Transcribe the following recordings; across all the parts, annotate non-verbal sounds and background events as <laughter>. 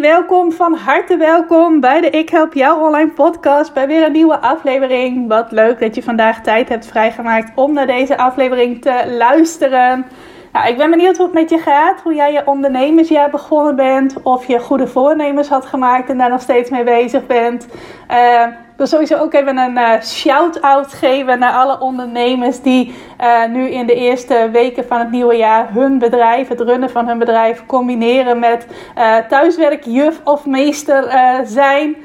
Welkom, van harte welkom bij de Ik Help Jou Online podcast. Bij weer een nieuwe aflevering. Wat leuk dat je vandaag tijd hebt vrijgemaakt om naar deze aflevering te luisteren. Nou, ik ben benieuwd hoe het met je gaat. Hoe jij je ondernemersjaar begonnen bent. Of je goede voornemens had gemaakt en daar nog steeds mee bezig bent. Uh, wil sowieso ook even een uh, shout-out geven naar alle ondernemers die uh, nu in de eerste weken van het nieuwe jaar hun bedrijf, het runnen van hun bedrijf, combineren met uh, thuiswerk, juf of meester zijn.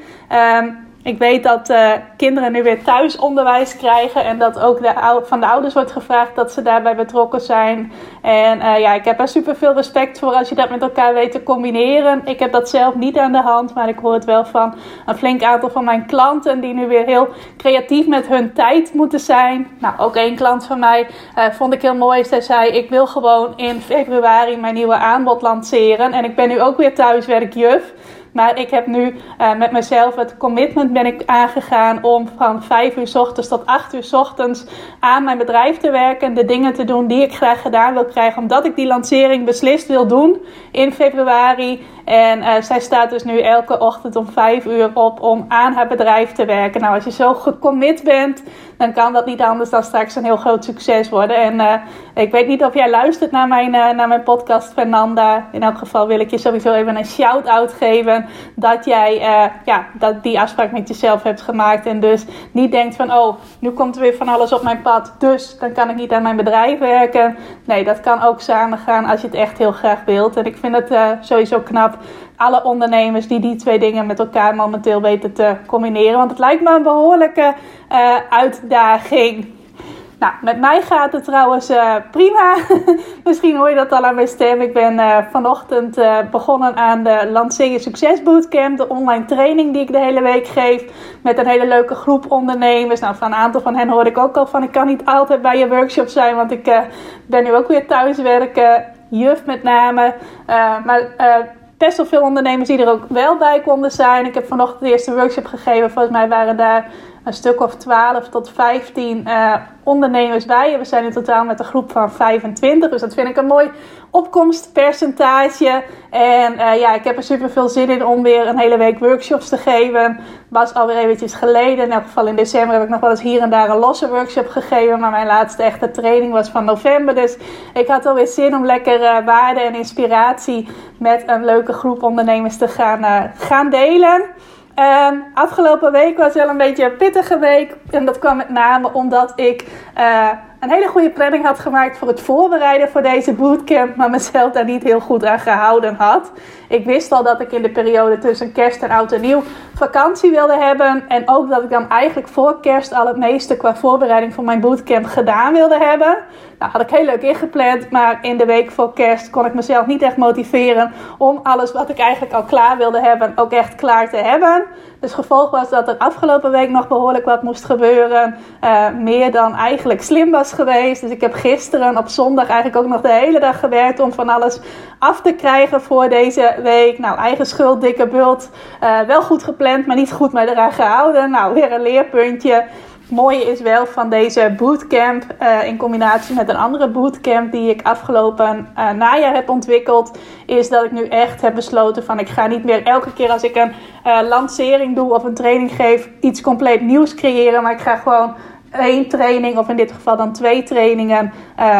Um, ik weet dat uh, kinderen nu weer thuisonderwijs krijgen en dat ook de, van de ouders wordt gevraagd dat ze daarbij betrokken zijn. En uh, ja, ik heb er super veel respect voor als je dat met elkaar weet te combineren. Ik heb dat zelf niet aan de hand, maar ik hoor het wel van een flink aantal van mijn klanten die nu weer heel creatief met hun tijd moeten zijn. Nou, ook één klant van mij uh, vond ik heel mooi. Zij zei: Ik wil gewoon in februari mijn nieuwe aanbod lanceren en ik ben nu ook weer thuiswerkjuf. Maar ik heb nu uh, met mezelf het commitment ben ik aangegaan om van 5 uur s ochtends tot 8 uur s ochtends aan mijn bedrijf te werken. De dingen te doen die ik graag gedaan wil krijgen. Omdat ik die lancering beslist wil doen in februari. En uh, zij staat dus nu elke ochtend om 5 uur op om aan haar bedrijf te werken. Nou, als je zo gecommit bent, dan kan dat niet anders dan straks een heel groot succes worden. En uh, ik weet niet of jij luistert naar mijn, uh, naar mijn podcast, Fernanda. In elk geval wil ik je sowieso even een shout-out geven dat jij ja, dat die afspraak met jezelf hebt gemaakt. En dus niet denkt van, oh, nu komt er weer van alles op mijn pad, dus dan kan ik niet aan mijn bedrijf werken. Nee, dat kan ook samen gaan als je het echt heel graag wilt. En ik vind het sowieso knap alle ondernemers die die twee dingen met elkaar momenteel weten te combineren. Want het lijkt me een behoorlijke uh, uitdaging. Nou, met mij gaat het trouwens uh, prima. <laughs> Misschien hoor je dat al aan mijn stem. Ik ben uh, vanochtend begonnen aan de je Succes Bootcamp. De online training die ik de hele week geef. Met een hele leuke groep ondernemers. Nou, van een aantal van hen hoorde ik ook al van... ik kan niet altijd bij je workshop zijn. Want ik ben nu ook weer thuiswerken. Juf met name. maar best wel veel ondernemers die er ook wel bij konden zijn. Ik heb vanochtend de eerste workshop gegeven. Volgens mij waren daar een stuk of 12 tot 15 uh, ondernemers bij. We zijn in totaal met een groep van 25. Dus dat vind ik een mooi opkomstpercentage. En uh, ja, ik heb er super veel zin in om weer een hele week workshops te geven. Was alweer eventjes geleden. In elk geval in december heb ik nog wel eens hier en daar een losse workshop gegeven. Maar mijn laatste echte training was van november. Dus ik had alweer zin om lekker uh, waarde en inspiratie met een leuke groep ondernemers te gaan, gaan delen. En afgelopen week was wel een beetje een pittige week. En dat kwam met name omdat ik uh, een hele goede planning had gemaakt voor het voorbereiden voor deze bootcamp. Maar mezelf daar niet heel goed aan gehouden had. Ik wist al dat ik in de periode tussen kerst en oud en nieuw vakantie wilde hebben. En ook dat ik dan eigenlijk voor kerst al het meeste qua voorbereiding voor mijn bootcamp gedaan wilde hebben. Nou, had ik heel leuk ingepland. Maar in de week voor kerst kon ik mezelf niet echt motiveren om alles wat ik eigenlijk al klaar wilde hebben ook echt klaar te hebben. Dus gevolg was dat er afgelopen week nog behoorlijk wat moest gebeuren. Uh, meer dan eigenlijk slim was geweest. Dus ik heb gisteren op zondag eigenlijk ook nog de hele dag gewerkt om van alles af te krijgen voor deze week. Nou, eigen schuld, dikke bult. Uh, wel goed gepland, maar niet goed mee eraan gehouden. Nou, weer een leerpuntje mooie is wel van deze bootcamp, uh, in combinatie met een andere bootcamp die ik afgelopen uh, najaar heb ontwikkeld, is dat ik nu echt heb besloten van ik ga niet meer elke keer als ik een uh, lancering doe of een training geef, iets compleet nieuws creëren, maar ik ga gewoon één training, of in dit geval dan twee trainingen,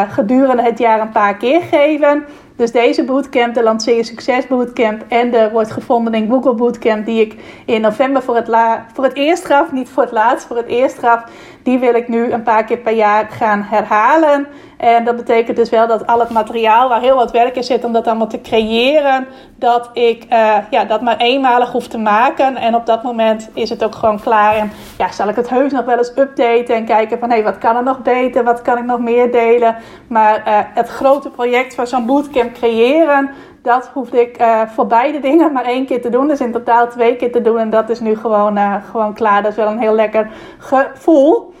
gedurende het jaar een paar keer geven. Dus deze bootcamp, de Lanceer Succes Bootcamp en de Wordt Gevonden in Google Bootcamp, die ik in november voor het, la voor het eerst gaf, niet voor het laatst, voor het eerst gaf, die wil ik nu een paar keer per jaar gaan herhalen. En dat betekent dus wel dat al het materiaal waar heel wat werk in zit om dat allemaal te creëren, dat ik uh, ja, dat maar eenmalig hoef te maken. En op dat moment is het ook gewoon klaar. En ja, zal ik het heus nog wel eens updaten en kijken van hé, hey, wat kan er nog beter, wat kan ik nog meer delen. Maar uh, het grote project van zo'n bootcamp creëren, dat hoefde ik uh, voor beide dingen maar één keer te doen. Dus in totaal twee keer te doen. En dat is nu gewoon, uh, gewoon klaar. Dat is wel een heel lekker gevoel.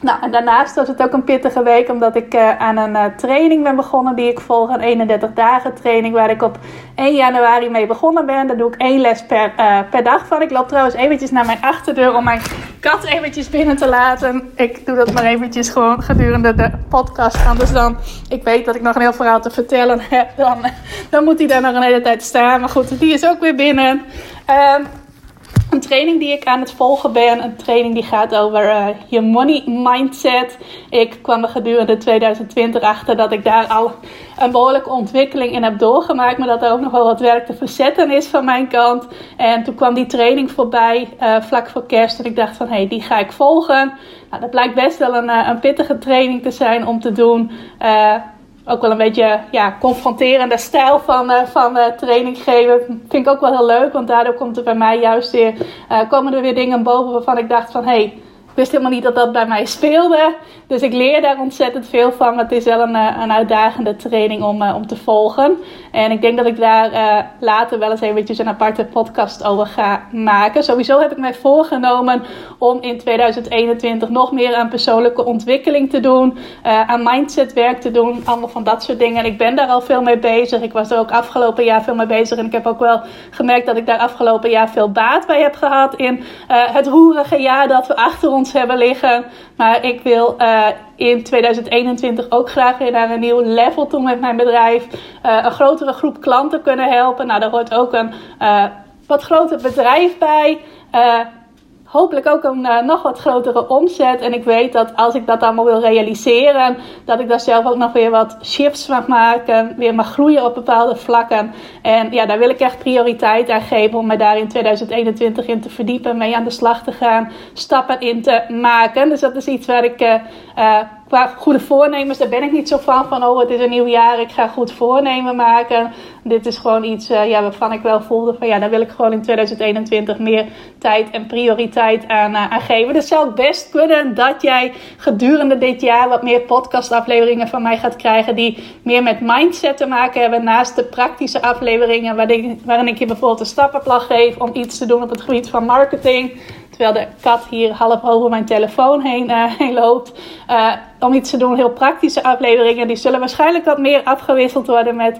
Nou, en daarnaast was het ook een pittige week, omdat ik uh, aan een uh, training ben begonnen die ik volg. Een 31 dagen training, waar ik op 1 januari mee begonnen ben. Daar doe ik één les per, uh, per dag van. Ik loop trouwens eventjes naar mijn achterdeur om mijn kat eventjes binnen te laten. Ik doe dat maar eventjes gewoon gedurende de podcast. Anders dan, ik weet dat ik nog een heel verhaal te vertellen heb. Dan, <laughs> dan moet hij daar nog een hele tijd staan. Maar goed, die is ook weer binnen. Een training die ik aan het volgen ben. Een training die gaat over uh, je money mindset. Ik kwam er gedurende 2020 achter dat ik daar al een behoorlijke ontwikkeling in heb doorgemaakt. Maar dat er ook nog wel wat werk te verzetten is van mijn kant. En toen kwam die training voorbij uh, vlak voor kerst. En ik dacht van hé, hey, die ga ik volgen. Nou, dat blijkt best wel een, uh, een pittige training te zijn om te doen ook wel een beetje ja, confronterende stijl van, uh, van uh, training geven. Vind ik ook wel heel leuk, want daardoor komt er bij mij juist weer, uh, komen er weer dingen boven waarvan ik dacht van hé, hey, wist helemaal niet dat dat bij mij speelde. Dus ik leer daar ontzettend veel van. Het is wel een, eh, een uitdagende training om, om te volgen. En ik denk dat ik daar uh, later wel eens eventjes een aparte podcast over ga maken. Sowieso heb ik mij voorgenomen om in 2021 nog meer aan persoonlijke ontwikkeling te doen. aan mindsetwerk te doen. Allemaal van dat soort dingen. En ik ben daar al veel mee bezig. Ik was er ook afgelopen jaar veel mee bezig. En ik heb ook wel gemerkt dat ik daar afgelopen jaar veel baat bij heb gehad. In het roerige jaar dat we achter ons hebben liggen. Maar ik wil uh, in 2021 ook graag weer naar een nieuw level toe met mijn bedrijf. Uh, een grotere groep klanten kunnen helpen. Nou, daar hoort ook een uh, wat groter bedrijf bij hopelijk ook een uh, nog wat grotere omzet. En ik weet dat als ik dat allemaal wil realiseren, dat ik daar zelf ook nog weer wat shifts mag maken. Weer mag groeien op bepaalde vlakken. En ja, daar wil ik echt prioriteit aan geven om me daar in 2021 in te verdiepen. Mee aan de slag te gaan. Stappen in te maken. Dus dat is iets waar ik. Uh, qua goede voornemens, daar ben ik niet zo van. Van oh, het is een nieuw jaar, ik ga goed voornemen maken. Dit is gewoon iets ja, waarvan ik wel voelde van ja, daar wil ik gewoon in 2021 meer tijd en prioriteit aan, uh, aan geven. Dus zou het best kunnen dat jij gedurende dit jaar wat meer podcastafleveringen van mij gaat krijgen die meer met mindset te maken hebben. Naast de praktische afleveringen waarin, ik je bijvoorbeeld een stappenplan geef om iets te doen op het gebied van marketing Terwijl de kat hier half over mijn telefoon heen, heen loopt. Uh, om iets te doen, heel praktische afleveringen. Die zullen waarschijnlijk wat meer afgewisseld worden met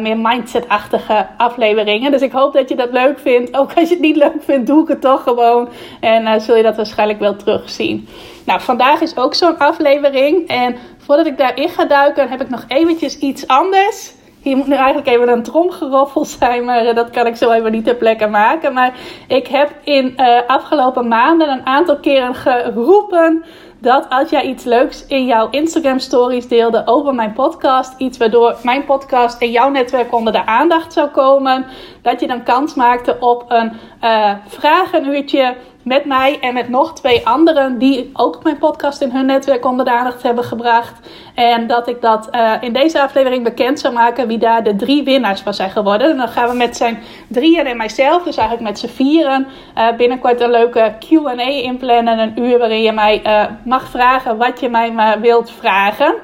meer mindset-achtige afleveringen. Dus ik hoop dat je dat leuk vindt. Ook als je het niet leuk vindt, doe ik het toch gewoon. En zul je dat waarschijnlijk wel terugzien. Nou, vandaag is ook zo'n aflevering. En voordat ik daarin ga duiken, heb ik nog eventjes iets anders. Hier moet nu eigenlijk even een tromgeroffel zijn, maar eh, dat kan ik zo even niet ter plekke maken. Maar ik heb in uh, afgelopen maanden een aantal keren geroepen dat als jij iets leuks in jouw Instagram stories deelde over mijn podcast, iets waardoor mijn podcast in jouw netwerk onder de aandacht zou komen, dat je dan kans maakte op een uh, vragenuurtje met mij en met nog twee anderen die ook mijn podcast in hun netwerk onder hebben gebracht. En dat ik dat uh, in deze aflevering bekend zou maken wie daar de drie winnaars van zijn geworden. En dan gaan we met zijn drieën en mijzelf, dus eigenlijk met z'n vieren, uh, binnenkort een leuke QA inplannen. Een uur waarin je mij uh, mag vragen wat je mij maar wilt vragen.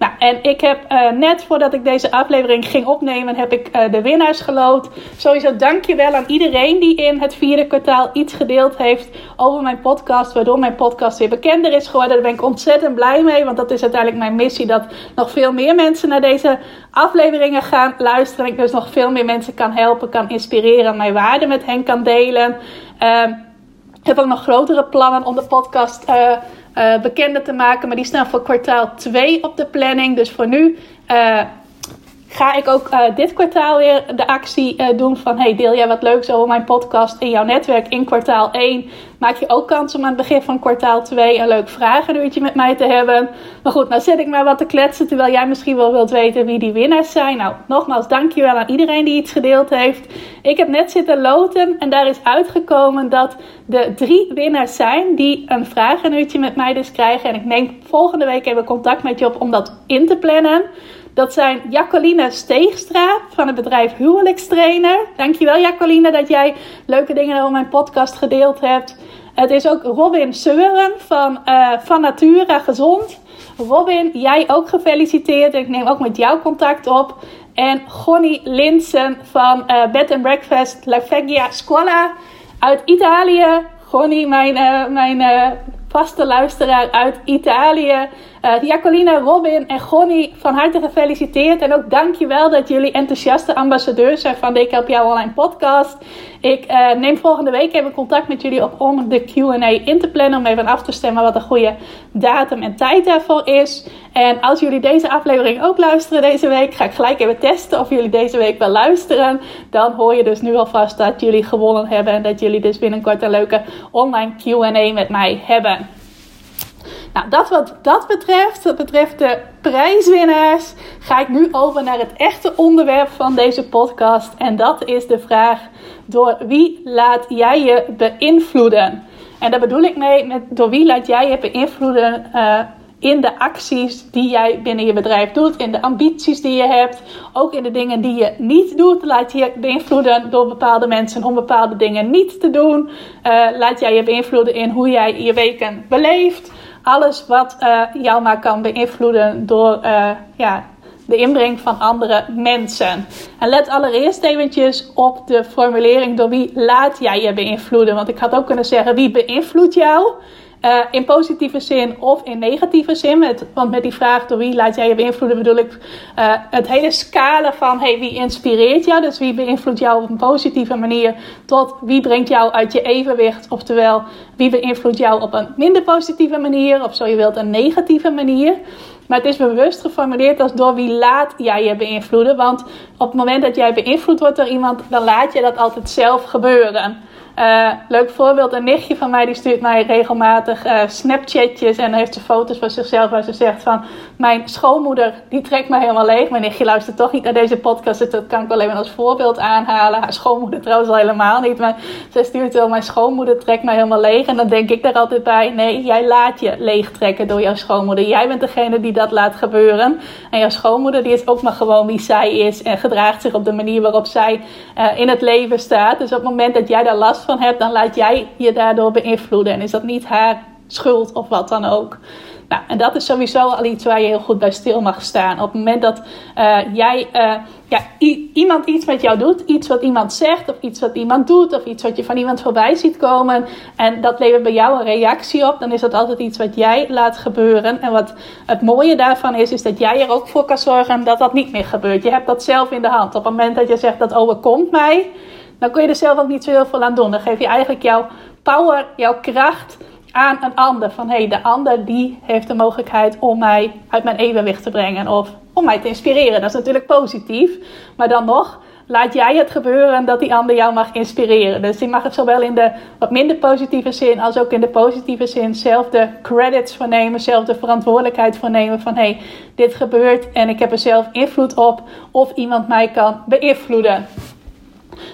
Nou, en ik heb uh, net voordat ik deze aflevering ging opnemen, heb ik uh, de winnaars geloot. Sowieso dankjewel aan iedereen die in het vierde kwartaal iets gedeeld heeft over mijn podcast, waardoor mijn podcast weer bekender is geworden. Daar ben ik ontzettend blij mee, want dat is uiteindelijk mijn missie, dat nog veel meer mensen naar deze afleveringen gaan luisteren. En ik dus nog veel meer mensen kan helpen, kan inspireren, mijn waarde met hen kan delen. Uh, ik heb ook nog grotere plannen om de podcast uh, uh, bekender te maken. Maar die staan voor kwartaal 2 op de planning. Dus voor nu uh, ga ik ook uh, dit kwartaal weer de actie doen van... Hey, deel jij wat leuks over mijn podcast in jouw netwerk in kwartaal 1 maak je ook kans om aan het begin van kwartaal 2 een leuk vragenuurtje met mij te hebben. Maar goed, nou zit ik maar wat te kletsen terwijl jij misschien wel wilt weten wie die winnaars zijn. Nou, nogmaals, dankjewel aan iedereen die iets gedeeld heeft. Ik heb net zitten loten en daar is uitgekomen dat de drie winnaars zijn die een vragenuurtje met mij dus krijgen. En ik neem volgende week even contact met je op om dat in te plannen. Dat zijn Jacqueline Steegstra van het bedrijf Huwelijkstrainer. Dankjewel Jacqueline dat jij leuke dingen over mijn podcast gedeeld hebt. Het is ook Robin Seuren van, uh, van Natura Gezond. Robin, jij ook gefeliciteerd. Ik neem ook met jou contact op. En Gonnie Linsen van uh, Bed and Breakfast La Veggia Scuola uit Italië. Gonnie, mijn, uh, mijn vaste luisteraar uit Italië. Uh, Robin en Gonnie, van harte gefeliciteerd. En ook dankjewel dat jullie enthousiaste ambassadeurs zijn van de Ik Help Jou Online podcast. Ik uh, neem volgende week even contact met jullie op om de Q&A in te plannen. Om even af te stemmen wat een goede datum en tijd daarvoor is. En als jullie deze aflevering ook luisteren deze week, ga ik gelijk even testen of jullie deze week wel luisteren. Dan hoor je dus nu alvast dat jullie gewonnen hebben. En dat jullie dus binnenkort een leuke online Q&A met mij hebben. Nou, dat wat dat betreft, dat betreft de prijswinnaars, ga ik nu over naar het echte onderwerp van deze podcast. En dat is de vraag: door wie laat jij je beïnvloeden? En daar bedoel ik mee met door wie laat jij je beïnvloeden uh, in de acties die jij binnen je bedrijf doet, in de ambities die je hebt, ook in de dingen die je niet doet. Laat je beïnvloeden door bepaalde mensen om bepaalde dingen niet te doen. Uh, laat jij je beïnvloeden in hoe jij je weken beleeft alles wat uh, jou maar kan beïnvloeden door uh, ja, de inbreng van andere mensen. En let allereerst eventjes op de formulering door wie laat jij je beïnvloeden. Want ik had ook kunnen zeggen wie beïnvloedt jou. Uh, in positieve zin of in negatieve zin. Want met die vraag door wie laat jij je beïnvloeden bedoel ik uh, het hele scala van hey, wie inspireert jou. Dus wie beïnvloedt jou op een positieve manier tot wie brengt jou uit je evenwicht. Oftewel wie beïnvloedt jou op een minder positieve manier of zo je wilt een negatieve manier. Maar het is bewust geformuleerd als door wie laat jij je beïnvloeden. Want op het moment dat jij beïnvloed wordt door iemand, dan laat je dat altijd zelf gebeuren. Uh, leuk voorbeeld, een nichtje van mij die stuurt mij regelmatig uh, snapchatjes en heeft ze foto's van zichzelf waar ze zegt van mijn schoonmoeder die trekt mij helemaal leeg. Mijn nichtje luistert toch niet naar deze podcast, dus dat kan ik alleen maar als voorbeeld aanhalen. Haar schoonmoeder trouwens al helemaal niet, maar ze stuurt wel mijn schoonmoeder trekt mij helemaal leeg. En dan denk ik daar altijd bij, nee, jij laat je leeg trekken door jouw schoonmoeder. Jij bent degene die dat laat gebeuren. En jouw schoonmoeder die is ook maar gewoon wie zij is en gedraagt zich op de manier waarop zij uh, in het leven staat. Dus op het moment dat jij daar last van van dan laat jij je daardoor beïnvloeden. En is dat niet haar schuld of wat dan ook. Nou, en dat is sowieso al iets waar je heel goed bij stil mag staan. Op het moment dat uh, jij, uh, ja, iemand iets met jou doet, iets wat iemand zegt, of iets wat iemand doet, of iets wat je van iemand voorbij ziet komen, en dat levert bij jou een reactie op, dan is dat altijd iets wat jij laat gebeuren. En wat het mooie daarvan is, is dat jij er ook voor kan zorgen dat dat niet meer gebeurt. Je hebt dat zelf in de hand. Op het moment dat je zegt dat overkomt mij, dan kun je er zelf ook niet zo heel veel aan doen. Dan geef je eigenlijk jouw power, jouw kracht aan een ander. Van hé, hey, de ander die heeft de mogelijkheid om mij uit mijn evenwicht te brengen. Of om mij te inspireren. Dat is natuurlijk positief. Maar dan nog, laat jij het gebeuren dat die ander jou mag inspireren. Dus die mag het zowel in de wat minder positieve zin als ook in de positieve zin zelf de credits voor nemen, zelf de verantwoordelijkheid voor nemen van hé, hey, dit gebeurt en ik heb er zelf invloed op of iemand mij kan beïnvloeden.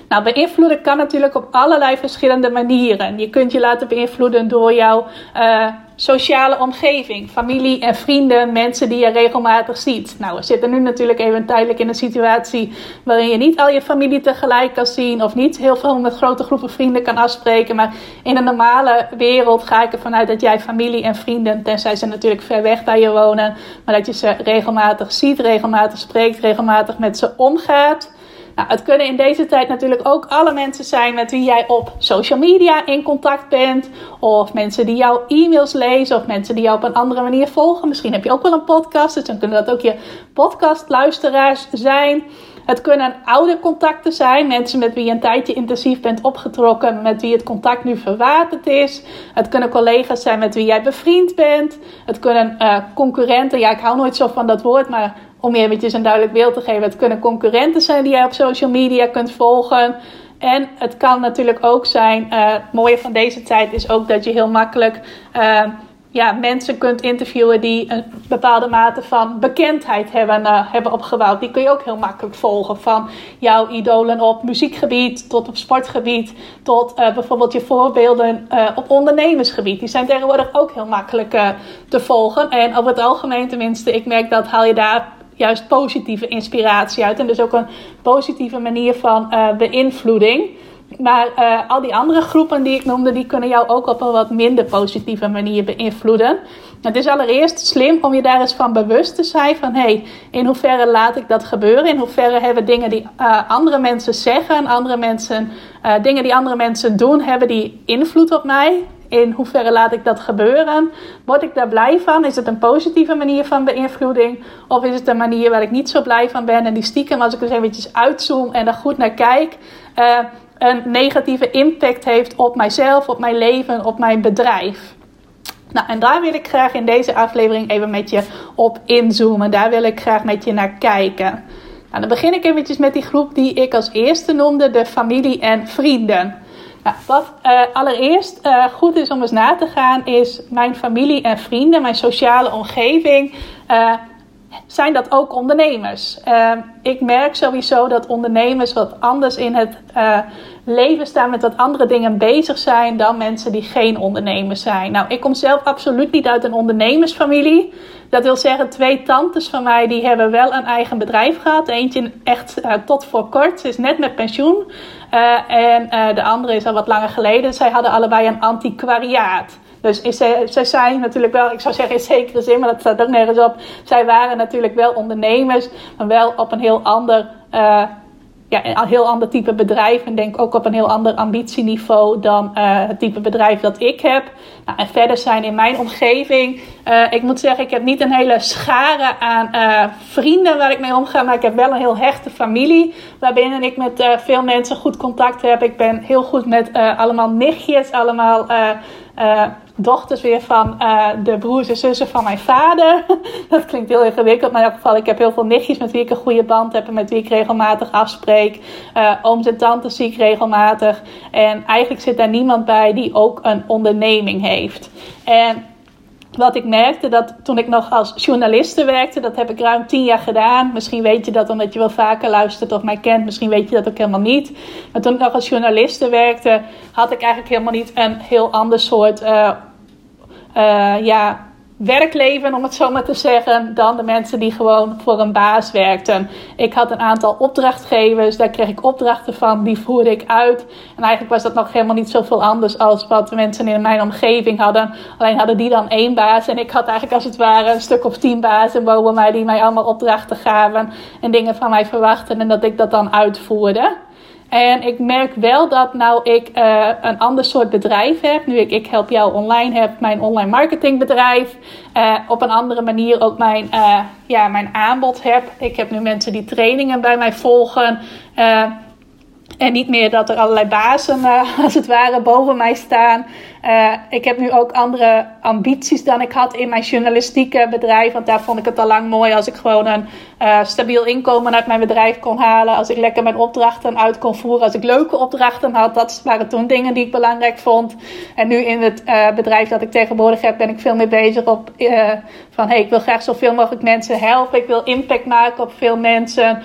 Nou, beïnvloeden kan natuurlijk op allerlei verschillende manieren. Je kunt je laten beïnvloeden door jouw uh, sociale omgeving, familie en vrienden, mensen die je regelmatig ziet. Nou, we zitten nu natuurlijk even tijdelijk in een situatie waarin je niet al je familie tegelijk kan zien of niet heel veel met grote groepen vrienden kan afspreken. Maar in een normale wereld ga ik ervan uit dat jij familie en vrienden, tenzij ze natuurlijk ver weg bij je wonen, maar dat je ze regelmatig ziet, regelmatig spreekt, regelmatig met ze omgaat. Nou, het kunnen in deze tijd natuurlijk ook alle mensen zijn met wie jij op social media in contact bent. Of mensen die jouw e-mails lezen. Of mensen die jou op een andere manier volgen. Misschien heb je ook wel een podcast. Dus dan kunnen dat ook je podcastluisteraars zijn. Het kunnen oude contacten zijn, mensen met wie je een tijdje intensief bent opgetrokken, met wie het contact nu verwaterd is. Het kunnen collega's zijn met wie jij bevriend bent. Het kunnen uh, concurrenten, ja, ik hou nooit zo van dat woord, maar om je eventjes een duidelijk beeld te geven. Het kunnen concurrenten zijn die jij op social media kunt volgen. En het kan natuurlijk ook zijn, uh, het mooie van deze tijd is ook dat je heel makkelijk uh, ja, mensen kunt interviewen die een bepaalde mate van bekendheid hebben, uh, hebben opgebouwd. Die kun je ook heel makkelijk volgen. Van jouw idolen op muziekgebied tot op sportgebied. Tot bijvoorbeeld je voorbeelden op ondernemersgebied. Die zijn tegenwoordig ook heel makkelijk te volgen. En over het algemeen tenminste, ik merk dat haal je daar juist positieve inspiratie uit. En dus ook een positieve manier van uh, beïnvloeding. Maar uh, al die andere groepen die ik noemde, die kunnen jou ook op een wat minder positieve manier beïnvloeden. Het is allereerst slim om je daar eens van bewust te zijn van hé, hey, in hoeverre laat ik dat gebeuren? In hoeverre hebben dingen die uh, andere mensen zeggen, andere mensen, uh, dingen die andere mensen doen, hebben die invloed op mij? In hoeverre laat ik dat gebeuren? Word ik daar blij van? Is het een positieve manier van beïnvloeding? Of is het een manier waar ik niet zo blij van ben en die stiekem, als ik er eventjes uitzoom en er goed naar kijk, een negatieve impact heeft op mijzelf, op mijn leven, op mijn bedrijf? Nou, en daar wil ik graag in deze aflevering even met je op inzoomen. Daar wil ik graag met je naar kijken. Nou, dan begin ik eventjes met die groep die ik als eerste noemde, de familie en vrienden. Nou, wat uh, allereerst uh, goed is om eens na te gaan, is mijn familie en vrienden, mijn sociale omgeving. Uh, zijn dat ook ondernemers? ik merk sowieso dat ondernemers wat anders in het leven staan, met wat andere dingen bezig zijn dan mensen die geen ondernemers zijn. Nou, ik kom zelf absoluut niet uit een ondernemersfamilie. Dat wil zeggen, twee tantes van mij die hebben wel een eigen bedrijf gehad. Eentje echt uh, tot voor kort, ze is net met pensioen. Uh, en de andere is al wat langer geleden. Zij hadden allebei een antiquariaat. Dus zij zijn natuurlijk wel, ik zou zeggen in zekere zin, maar dat staat ook nergens op. Zij waren natuurlijk wel ondernemers, maar wel op een heel ander ja, een heel ander type bedrijf. En denk ook op een heel ander ambitieniveau dan uh, het type bedrijf dat ik heb. Nou, en verder zijn in mijn omgeving. Uh, ik moet zeggen, ik heb niet een hele schare aan vrienden waar ik mee omga. Maar ik heb wel een heel hechte familie. Waarbinnen ik met veel mensen goed contact heb. Ik ben heel goed met allemaal nichtjes. Allemaal dochters weer van uh, de broers en zussen van mijn vader. <laughs> dat klinkt heel ingewikkeld, maar in elk geval, ik heb heel veel nichtjes met wie ik een goede band heb en met wie ik regelmatig afspreek. Uh, ooms en tantes zie ik regelmatig. En eigenlijk zit daar niemand bij die ook een onderneming heeft. En wat ik merkte dat toen ik nog als journaliste werkte, dat heb ik ruim tien jaar gedaan. Misschien weet je dat omdat je wel vaker luistert of mij kent, misschien weet je dat ook helemaal niet. Maar toen ik nog als journaliste werkte, had ik eigenlijk helemaal niet een heel ander soort uh, uh, ja, werkleven, om het zo maar te zeggen, dan de mensen die gewoon voor een baas werkten. Ik had een aantal opdrachtgevers, daar kreeg ik opdrachten van, die voerde ik uit. En eigenlijk was dat nog helemaal niet zoveel anders als wat de mensen in mijn omgeving hadden. Alleen hadden die dan één baas en ik had eigenlijk als het ware een stuk of tien bazen boven mij die mij allemaal opdrachten gaven en dingen van mij verwachten en dat ik dat dan uitvoerde. En ik merk wel dat nou ik uh, een ander soort bedrijf heb. Nu ik Ik Help Jou Online heb, mijn online marketingbedrijf. Uh, op een andere manier ook mijn, uh, ja, mijn aanbod heb. Ik heb nu mensen die trainingen bij mij volgen. En niet meer dat er allerlei bazen, <laughs> als het ware, boven mij staan. Uh, ik heb nu ook andere ambities dan ik had in mijn journalistieke bedrijf. Want daar vond ik het al lang mooi als ik gewoon een uh, stabiel inkomen uit mijn bedrijf kon halen. Als ik lekker mijn opdrachten uit kon voeren. Als ik leuke opdrachten had. Dat waren toen dingen die ik belangrijk vond. En nu in het bedrijf dat ik tegenwoordig heb, ben ik veel meer bezig op van hey, ik wil graag zoveel mogelijk mensen helpen. Ik wil impact maken op veel mensen.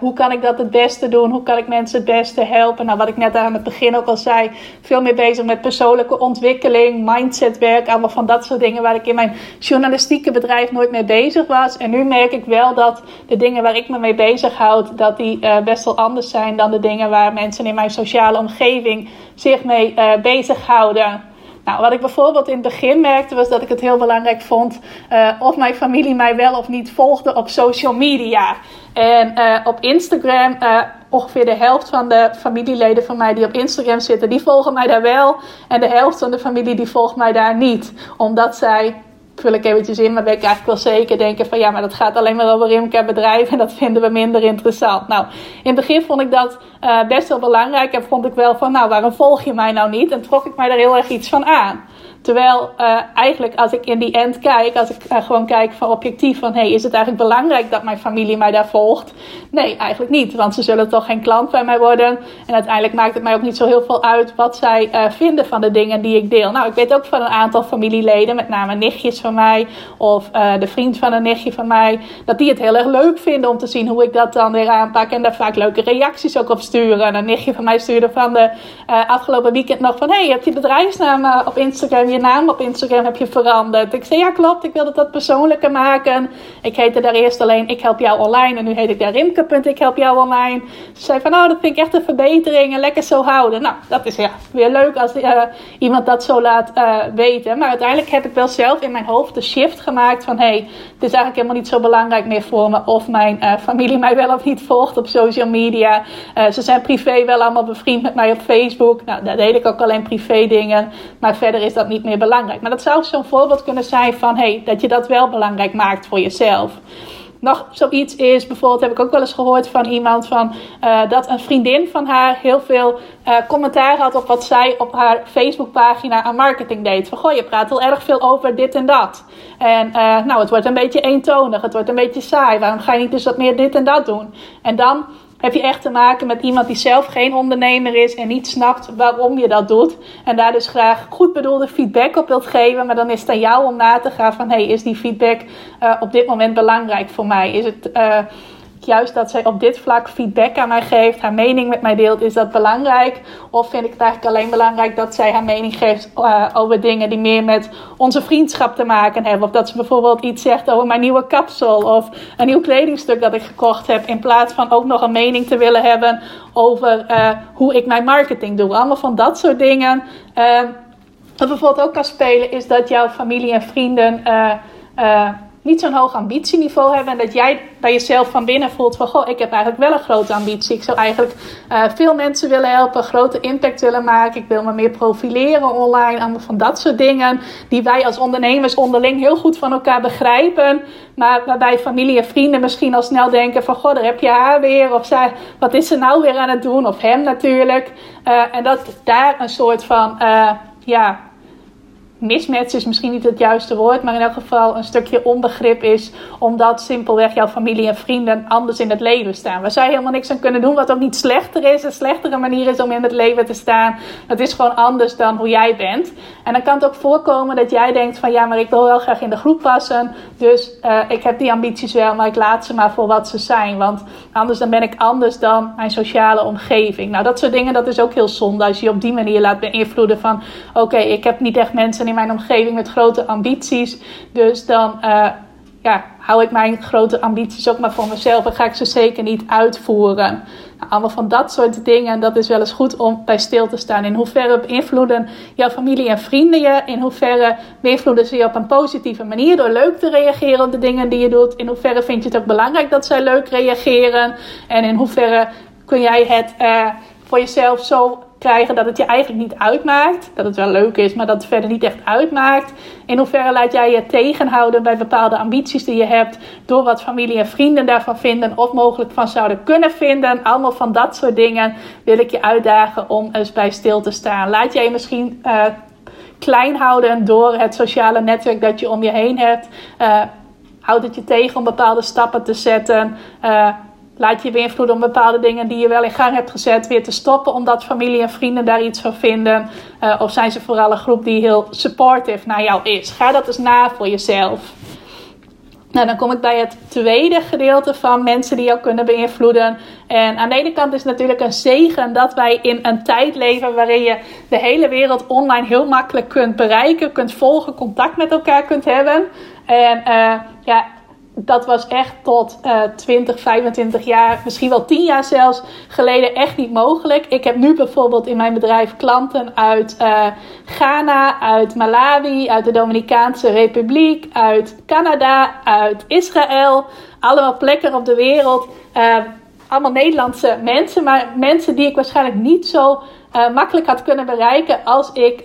hoe kan ik dat het beste doen? Hoe kan ik mensen het beste helpen? Nou, wat ik net aan het begin ook al zei, veel meer bezig met persoonlijke ontwikkeling, mindsetwerk, allemaal van dat soort dingen waar ik in mijn journalistieke bedrijf nooit mee bezig was. En nu merk ik wel dat de dingen waar ik me mee bezig houd, dat die uh, best wel anders zijn dan de dingen waar mensen in mijn sociale omgeving zich mee uh, bezighouden. Nou, wat ik bijvoorbeeld in het begin merkte, was dat ik het heel belangrijk vond uh, of mijn familie mij wel of niet volgde op social media. En uh, op Instagram, uh, ongeveer de helft van de familieleden van mij die op Instagram zitten, die volgen mij daar wel. En de helft van de familie die volgt mij daar niet. Omdat zij vul ik eventjes in, maar ben ik eigenlijk wel zeker denken van ja, maar dat gaat alleen maar over bedrijf en dat vinden we minder interessant. Nou, in het begin vond ik dat uh, best wel belangrijk en vond ik wel van nou, waarom volg je mij nou niet? En trok ik mij daar heel erg iets van aan. Terwijl uh, eigenlijk als ik in die end kijk, als ik uh, gewoon kijk van objectief van hey, is het eigenlijk belangrijk dat mijn familie mij daar volgt? Nee, eigenlijk niet, want ze zullen toch geen klant bij mij worden. En uiteindelijk maakt het mij ook niet zo heel veel uit wat zij uh, vinden van de dingen die ik deel. Nou, ik weet ook van een aantal familieleden, met name nichtjes van mij of de vriend van een nichtje van mij, dat die het heel erg leuk vinden om te zien hoe ik dat dan weer aanpak en daar vaak leuke reacties ook op sturen. En een nichtje van mij stuurde van de afgelopen weekend nog van hey, heb je bedrijfsnaam op Instagram? Je naam op Instagram heb je veranderd. Ik zei, ja klopt, ik wilde dat persoonlijker maken. Ik heette daar eerst alleen Ik Help Jou Online. En nu heet ik daar Rimke. Ik Help Jou Online. Ze zei van, oh, dat vind ik echt een verbetering. En lekker zo houden. Nou, dat is ja, weer leuk als uh, iemand dat zo laat uh, weten. Maar uiteindelijk heb ik wel zelf in mijn hoofd de shift gemaakt van... hé, hey, het is eigenlijk helemaal niet zo belangrijk meer voor me... of mijn uh, familie mij wel of niet volgt op social media. ze zijn privé wel allemaal bevriend met mij op Facebook. Nou, daar deed ik ook alleen privé dingen. Maar verder is dat niet meer belangrijk. Maar dat zou zo'n voorbeeld kunnen zijn van... hey, dat je dat wel belangrijk maakt voor jezelf. Nog zoiets is, bijvoorbeeld heb ik ook wel eens gehoord van iemand van uh, dat een vriendin van haar heel veel uh, commentaar had op wat zij op haar Facebookpagina aan marketing deed. Van goh, je praat wel erg veel over dit en dat. En uh, nou, het wordt een beetje eentonig, het wordt een beetje saai. Waarom ga je niet dus wat meer dit en dat doen? En dan heb je echt te maken met iemand die zelf geen ondernemer is en niet snapt waarom je dat doet. En daar dus graag goed bedoelde feedback op wilt geven. Maar dan is het aan jou om na te gaan van hey, is die feedback uh, op dit moment belangrijk voor mij? Is het. Uh, juist dat zij op dit vlak feedback aan mij geeft, haar mening met mij deelt, is dat belangrijk? Of vind ik het eigenlijk alleen belangrijk dat zij haar mening geeft uh, over dingen die meer met onze vriendschap te maken hebben? Of dat ze bijvoorbeeld iets zegt over mijn nieuwe kapsel of een nieuw kledingstuk dat ik gekocht heb, in plaats van ook nog een mening te willen hebben over uh, hoe ik mijn marketing doe. Allemaal van dat soort dingen. Uh, wat bijvoorbeeld ook kan spelen, is dat jouw familie en vrienden niet zo'n hoog ambitieniveau hebben. En dat jij bij jezelf van binnen voelt van... Goh, ik heb eigenlijk wel een grote ambitie. Ik zou eigenlijk uh, veel mensen willen helpen. Grote impact willen maken. Ik wil me meer profileren online. Allemaal van dat soort dingen. Die wij als ondernemers onderling heel goed van elkaar begrijpen. Maar waarbij familie en vrienden misschien al snel denken van... Goh, daar heb je haar weer. Of zij, wat is ze nou weer aan het doen? Of hem natuurlijk. Uh, en dat daar een soort van... Uh, ja, mismatch is misschien niet het juiste woord, maar in elk geval een stukje onbegrip is, omdat simpelweg jouw familie en vrienden anders in het leven staan. Waar zij helemaal niks aan kunnen doen, wat ook niet slechter is, een slechtere manier is om in het leven te staan. Het is gewoon anders dan hoe jij bent. En dan kan het ook voorkomen dat jij denkt van ja, maar ik wil wel graag in de groep passen, dus uh, ik heb die ambities wel, maar ik laat ze maar voor wat ze zijn, want anders dan ben ik anders dan mijn sociale omgeving. Nou, dat soort dingen, dat is ook heel zonde als je je op die manier laat beïnvloeden van oké, ik heb niet echt mensen in mijn omgeving met grote ambities. Dus dan uh, ja, hou ik mijn grote ambities ook maar voor mezelf en ga ik ze zeker niet uitvoeren. Nou, allemaal van dat soort dingen. En dat is wel eens goed om bij stil te staan. In hoeverre beïnvloeden jouw familie en vrienden je? In hoeverre beïnvloeden ze je op een positieve manier door leuk te reageren op de dingen die je doet? In hoeverre vind je het ook belangrijk dat zij leuk reageren? En in hoeverre kun jij het uh, voor jezelf zo krijgen dat het je eigenlijk niet uitmaakt. Dat het wel leuk is, maar dat het verder niet echt uitmaakt. In hoeverre laat jij je tegenhouden bij bepaalde ambities die je hebt. Door wat familie en vrienden daarvan vinden of mogelijk van zouden kunnen vinden. Allemaal van dat soort dingen wil ik je uitdagen om eens bij stil te staan. Laat jij je misschien uh, klein houden door het sociale netwerk dat je om je heen hebt. Uh, houd het je tegen om bepaalde stappen te zetten. Uh, laat je beïnvloeden om bepaalde dingen die je wel in gang hebt gezet weer te stoppen, omdat familie en vrienden daar iets van vinden? Uh, of zijn ze vooral een groep die heel supportive naar jou is? Ga dat eens na voor jezelf. Nou, dan kom ik bij het tweede gedeelte van mensen die jou kunnen beïnvloeden. En aan de ene kant is het natuurlijk een zegen dat wij in een tijd leven waarin je de hele wereld online heel makkelijk kunt bereiken, kunt volgen, contact met elkaar kunt hebben. En uh, ja, dat was echt tot uh, 20, 25 jaar, misschien wel 10 jaar zelfs geleden echt niet mogelijk. Ik heb nu bijvoorbeeld in mijn bedrijf klanten uit uh, Ghana, uit Malawi, uit de Dominicaanse Republiek, uit Canada, uit Israël. Allemaal plekken op de wereld. Uh, allemaal Nederlandse mensen, maar mensen die ik waarschijnlijk niet zo makkelijk had kunnen bereiken als ik,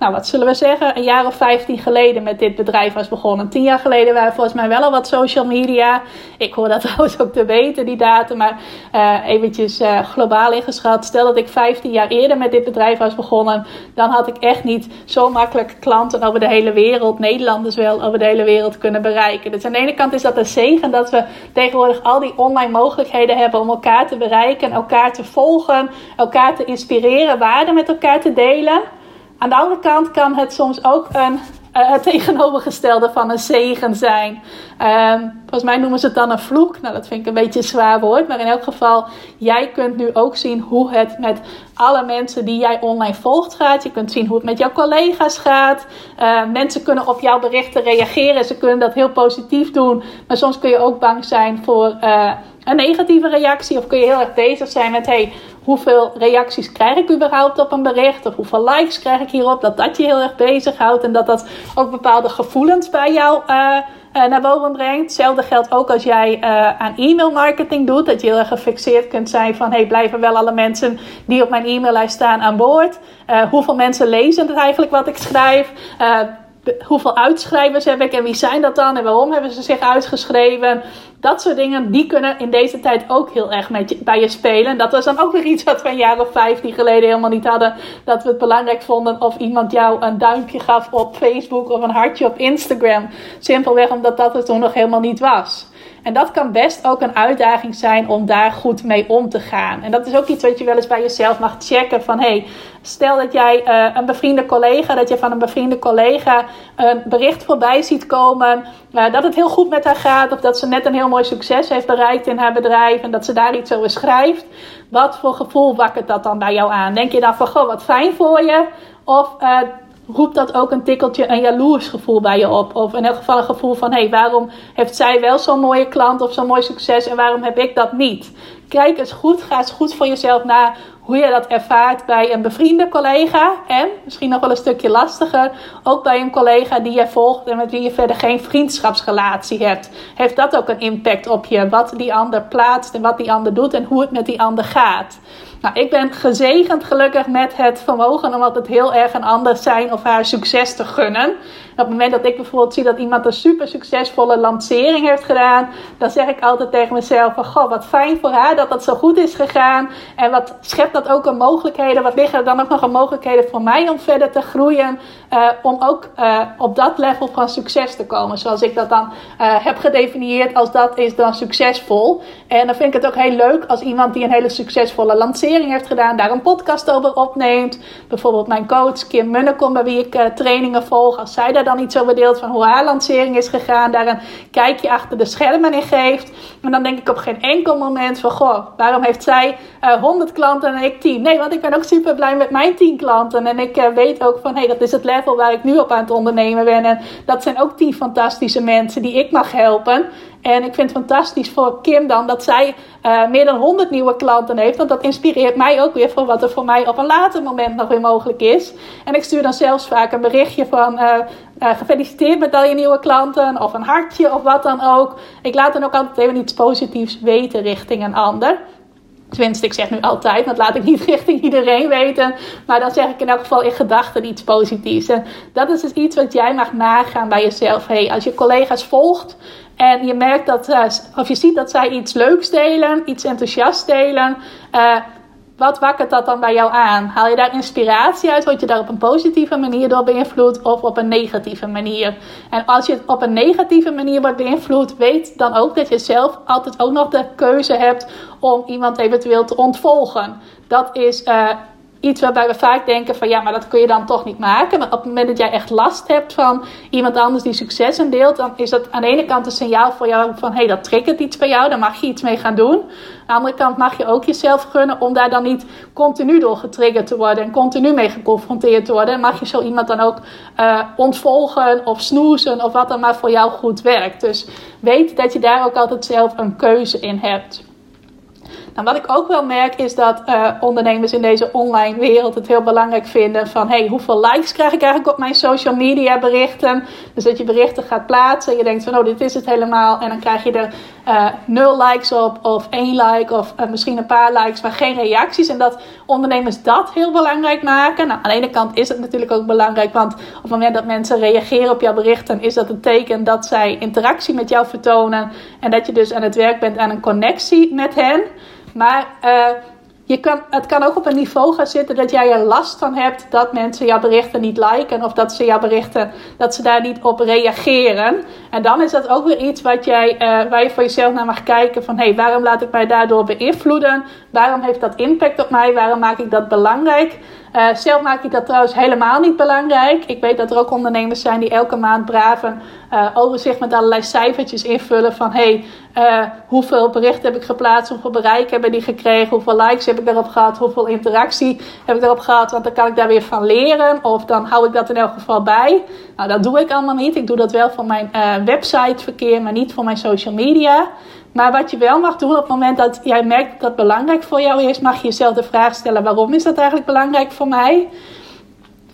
nou wat zullen we zeggen, een jaar of 15 geleden met dit bedrijf was begonnen. Tien jaar geleden waren volgens mij wel al wat social media. Ik hoor dat <laughs> trouwens ook te weten, die data, maar uh, eventjes globaal ingeschat. Stel dat ik 15 jaar eerder met dit bedrijf was begonnen, dan had ik echt niet zo makkelijk klanten over de hele wereld, Nederlanders wel, over de hele wereld kunnen bereiken. Dus aan de ene kant is dat een zegen dat we tegenwoordig al die online mogelijkheden hebben om elkaar te bereiken, elkaar te volgen, elkaar te inspireren waarde met elkaar te delen. Aan de andere kant kan het soms ook een uh, het tegenovergestelde van een zegen zijn. Um, volgens mij noemen ze het dan een vloek. Nou, dat vind ik een beetje een zwaar woord. Maar in elk geval, jij kunt nu ook zien hoe het met alle mensen die jij online volgt gaat. Je kunt zien hoe het met jouw collega's gaat. Uh, mensen kunnen op jouw berichten reageren. Ze kunnen dat heel positief doen. Maar soms kun je ook bang zijn voor uh, een negatieve reactie. Of kun je heel erg bezig zijn met: hey, hoeveel reacties krijg ik überhaupt op een bericht? Of hoeveel likes krijg ik hierop? Dat dat je heel erg bezighoudt. En dat dat ook bepaalde gevoelens bij jou. Uh, uh, naar boven brengt. Hetzelfde geldt ook als jij uh, aan e-mail marketing doet. Dat je heel erg gefixeerd kunt zijn van... hey, blijven wel alle mensen die op mijn e-maillijst staan aan boord? Hoeveel mensen lezen het eigenlijk wat ik schrijf? Hoeveel uitschrijvers heb ik en wie zijn dat dan? En waarom hebben ze zich uitgeschreven? Dat soort dingen, die kunnen in deze tijd ook heel erg bij je spelen. En dat was dan ook weer iets wat we een jaar of vijftien geleden helemaal niet hadden. Dat we het belangrijk vonden of iemand jou een duimpje gaf op Facebook of een hartje op Instagram. Simpelweg omdat dat er toen nog helemaal niet was. En dat kan best ook een uitdaging zijn om daar goed mee om te gaan. En dat is ook iets wat je wel eens bij jezelf mag checken. Van hey, stel dat jij uh, een bevriende collega, dat je van een bevriende collega een bericht voorbij ziet komen. Uh, dat het heel goed met haar gaat. Of dat ze net een heel mooi succes heeft bereikt in haar bedrijf. En dat ze daar iets over schrijft. Wat voor gevoel wakkert dat dan bij jou aan? Denk je dan van, goh, wat fijn voor je? Of uh, roept dat ook een tikkeltje een jaloers gevoel bij je op. Of in elk geval een gevoel van: hé, hey, waarom heeft zij wel zo'n mooie klant of zo'n mooi succes en waarom heb ik dat niet? Kijk eens goed, ga eens goed voor jezelf na hoe je dat ervaart bij een bevriende collega. En misschien nog wel een stukje lastiger, ook bij een collega die je volgt en met wie je verder geen vriendschapsrelatie hebt. Heeft dat ook een impact op je? Wat die ander plaatst en wat die ander doet en hoe het met die ander gaat. Nou, ik ben gezegend gelukkig met het vermogen om altijd heel erg een ander zijn of haar succes te gunnen. Op het moment dat ik bijvoorbeeld zie dat iemand een super succesvolle lancering heeft gedaan, dan zeg ik altijd tegen mezelf van, goh, wat fijn voor haar dat dat zo goed is gegaan. En wat schept dat ook een mogelijkheden, wat liggen er dan ook nog een mogelijkheden voor mij om verder te groeien, uh, om ook uh, op dat level van succes te komen. Zoals ik dat dan uh, heb gedefinieerd als dat is dan succesvol. En dan vind ik het ook heel leuk als iemand die een hele succesvolle lancering heeft gedaan, daar een podcast over opneemt. Bijvoorbeeld mijn coach Kim Munnekom, bij wie ik trainingen volg. Als zij daar dan iets over deelt van hoe haar lancering is gegaan, daar een kijkje achter de schermen in geeft. En dan denk ik op geen enkel moment van, goh, waarom heeft zij uh, eh, 100 klanten en ik 10? Nee, want ik ben ook super blij met mijn 10 klanten. En ik uh, weet ook van, hé, hey, dat is het level waar ik nu op aan het ondernemen ben. En dat zijn ook 10 fantastische mensen die ik mag helpen. En ik vind het fantastisch voor Kim dan dat zij uh, meer dan 100 nieuwe klanten heeft. Want dat inspireert mij ook weer voor wat er voor mij op een later moment nog weer mogelijk is. En ik stuur dan zelfs vaak een berichtje van uh, uh, gefeliciteerd met al je nieuwe klanten. Of een hartje of wat dan ook. Ik laat dan ook altijd even iets positiefs weten richting een ander. Tenminste, ik zeg nu altijd, dat laat ik niet <laughs> richting iedereen weten. Maar dan zeg ik in elk geval in gedachten iets positiefs. En dat is dus iets wat jij mag nagaan bij jezelf. Hey, als je collega's volgt en je merkt dat, uh, of je ziet dat zij iets leuks delen, iets enthousiast delen. Uh, wat wakkert dat dan bij jou aan? Haal je daar inspiratie uit? Word je daar op een positieve manier door beïnvloed of op een negatieve manier? En als je op een negatieve manier wordt beïnvloed, weet dan ook dat je zelf altijd ook nog de keuze hebt om iemand eventueel te ontvolgen. Dat is uh, iets waarbij we vaak denken van ja, maar dat kun je dan toch niet maken. Maar op het moment dat jij echt last hebt van iemand anders die succes in deelt, dan is dat aan de ene kant een signaal voor jou van hé, hey, dat triggert iets bij jou, daar mag je iets mee gaan doen. Aan de andere kant mag je ook jezelf gunnen om daar dan niet continu door getriggerd te worden en continu mee geconfronteerd te worden. En mag je zo iemand dan ook uh, ontvolgen of snoezen of wat dan maar voor jou goed werkt. Dus weet dat je daar ook altijd zelf een keuze in hebt. Nou, wat ik ook wel merk is dat uh, ondernemers in deze online wereld het heel belangrijk vinden van hey, hoeveel likes krijg ik eigenlijk op mijn social media berichten? Dus dat je berichten gaat plaatsen. Je denkt van oh, dit is het helemaal. En dan krijg je er uh, nul likes op of één like of uh, misschien een paar likes, maar geen reacties. En dat ondernemers dat heel belangrijk maken. Nou, aan de ene kant is het natuurlijk ook belangrijk, want op het moment dat mensen reageren op jouw berichten, is dat een teken dat zij interactie met jou vertonen en dat je dus aan het werk bent aan een connectie met hen. Maar uh, je kan, het kan ook op een niveau gaan zitten dat jij er last van hebt dat mensen jouw berichten niet liken of dat ze jouw berichten, dat ze daar niet op reageren. En dan is dat ook weer iets wat jij, uh, waar je voor jezelf naar mag kijken van hé, hey, waarom laat ik mij daardoor beïnvloeden? Waarom heeft dat impact op mij? Waarom maak ik dat belangrijk? Uh, zelf maak ik dat trouwens helemaal niet belangrijk. Ik weet dat er ook ondernemers zijn die elke maand braaf een uh, overzicht met allerlei cijfertjes invullen van hey, uh, hoeveel berichten heb ik geplaatst, hoeveel bereik hebben die gekregen, hoeveel likes heb ik daarop gehad, hoeveel interactie heb ik daarop gehad, want dan kan ik daar weer van leren of dan hou ik dat in elk geval bij. Nou, dat doe ik allemaal niet. Ik doe dat wel voor mijn websiteverkeer, maar niet voor mijn social media. Maar wat je wel mag doen op het moment dat jij merkt dat dat belangrijk voor jou is, mag je jezelf de vraag stellen: waarom is dat eigenlijk belangrijk voor mij?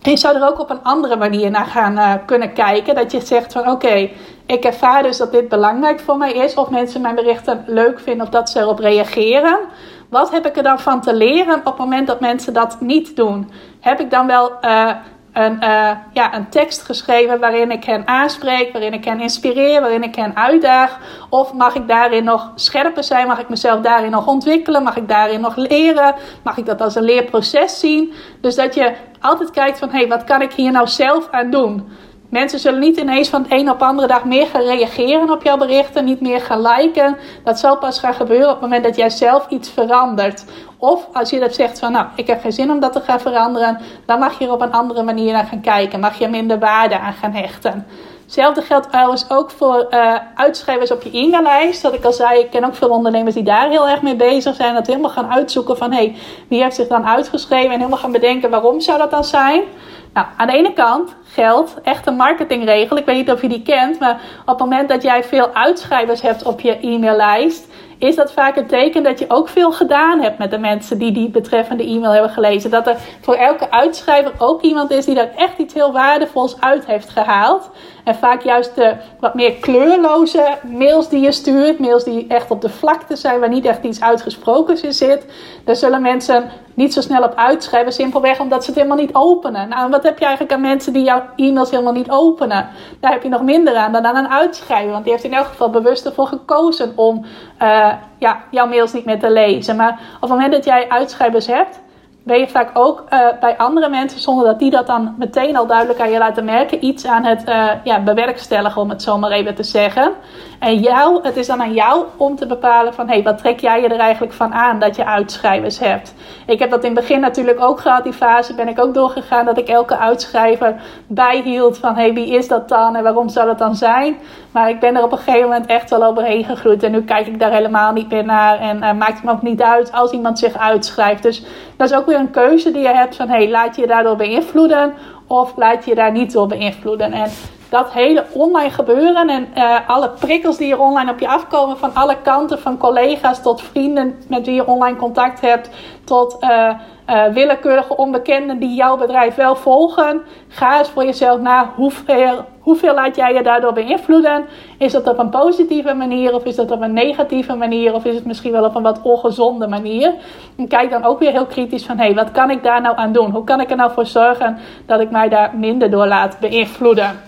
En je zou er ook op een andere manier naar gaan uh, kunnen kijken. Dat je zegt van oké, ik ervaar dus dat dit belangrijk voor mij is. Of mensen mijn berichten leuk vinden of dat ze erop reageren. Wat heb ik er dan van te leren op het moment dat mensen dat niet doen? Heb ik dan wel uh, een, uh, ja, een tekst geschreven waarin ik hen aanspreek, waarin ik hen inspireer, waarin ik hen uitdaag? Of mag ik daarin nog scherper zijn? Mag ik mezelf daarin nog ontwikkelen? Mag ik daarin nog leren? Mag ik dat als een leerproces zien? Dus dat je altijd kijkt van, hé, hey, wat kan ik hier nou zelf aan doen? Mensen zullen niet ineens van de een op de andere dag meer gaan reageren op jouw berichten, niet meer gaan liken. Dat zal pas gaan gebeuren op het moment dat jij zelf iets verandert. Of als je dat zegt van, nou, ik heb geen zin om dat te gaan veranderen, dan mag je er op een andere manier naar gaan kijken. Mag je minder waarde aan gaan hechten. Hetzelfde geldt trouwens ook voor uh, uitschrijvers op je e-maillijst. Dat ik al zei, ik ken ook veel ondernemers die daar heel erg mee bezig zijn. Dat helemaal gaan uitzoeken van, hey, wie heeft zich dan uitgeschreven? En helemaal gaan bedenken, waarom zou dat dan zijn? Nou, aan de ene kant geldt echt een marketingregel. Ik weet niet of je die kent, maar op het moment dat jij veel uitschrijvers hebt op je e-maillijst, is dat vaak een teken dat je ook veel gedaan hebt met de mensen die die betreffende e-mail hebben gelezen. Dat er voor elke uitschrijver ook iemand is die daar echt iets heel waardevols uit heeft gehaald. En vaak juist de wat meer kleurloze mails die je stuurt, mails die echt op de vlakte zijn, waar niet echt iets uitgesproken in zit, daar zullen mensen niet zo snel op uitschrijven, simpelweg omdat ze het helemaal niet openen. Nou, wat heb je eigenlijk aan mensen die jouw e-mails helemaal niet openen? Daar heb je nog minder aan dan aan een uitschrijver, want die heeft in elk geval bewust ervoor gekozen om uh, ja, jouw mails niet meer te lezen. Maar op het moment dat jij uitschrijvers hebt, ben je vaak ook uh, bij andere mensen, zonder dat die dat dan meteen al duidelijk aan je laten merken, iets aan het uh, ja, bewerkstelligen, om het zo maar even te zeggen. En jou, het is dan aan jou om te bepalen van, hé, hey, wat trek jij je er eigenlijk van aan dat je uitschrijvers hebt? Ik heb dat in het begin natuurlijk ook gehad, die fase ben ik ook doorgegaan, dat ik elke uitschrijver bijhield van, hé, hey, wie is dat dan en waarom zou dat dan zijn? Maar ik ben er op een gegeven moment echt wel overheen gegroeid en nu kijk ik daar helemaal niet meer naar en uh, maakt het me ook niet uit als iemand zich uitschrijft. Dus dat is ook weer een keuze die je hebt van, hey, laat je je daardoor beïnvloeden of laat je je daar niet door beïnvloeden? En dat hele online gebeuren en uh, alle prikkels die er online op je afkomen van alle kanten, van collega's tot vrienden met wie je online contact hebt, tot uh, uh, willekeurige onbekenden die jouw bedrijf wel volgen. Ga eens voor jezelf na hoeveel, hoeveel laat jij je daardoor beïnvloeden. Is dat op een positieve manier of is dat op een negatieve manier of is het misschien wel op een wat ongezonde manier? En kijk dan ook weer heel kritisch van hé, hey, wat kan ik daar nou aan doen? Hoe kan ik er nou voor zorgen dat ik mij daar minder door laat beïnvloeden?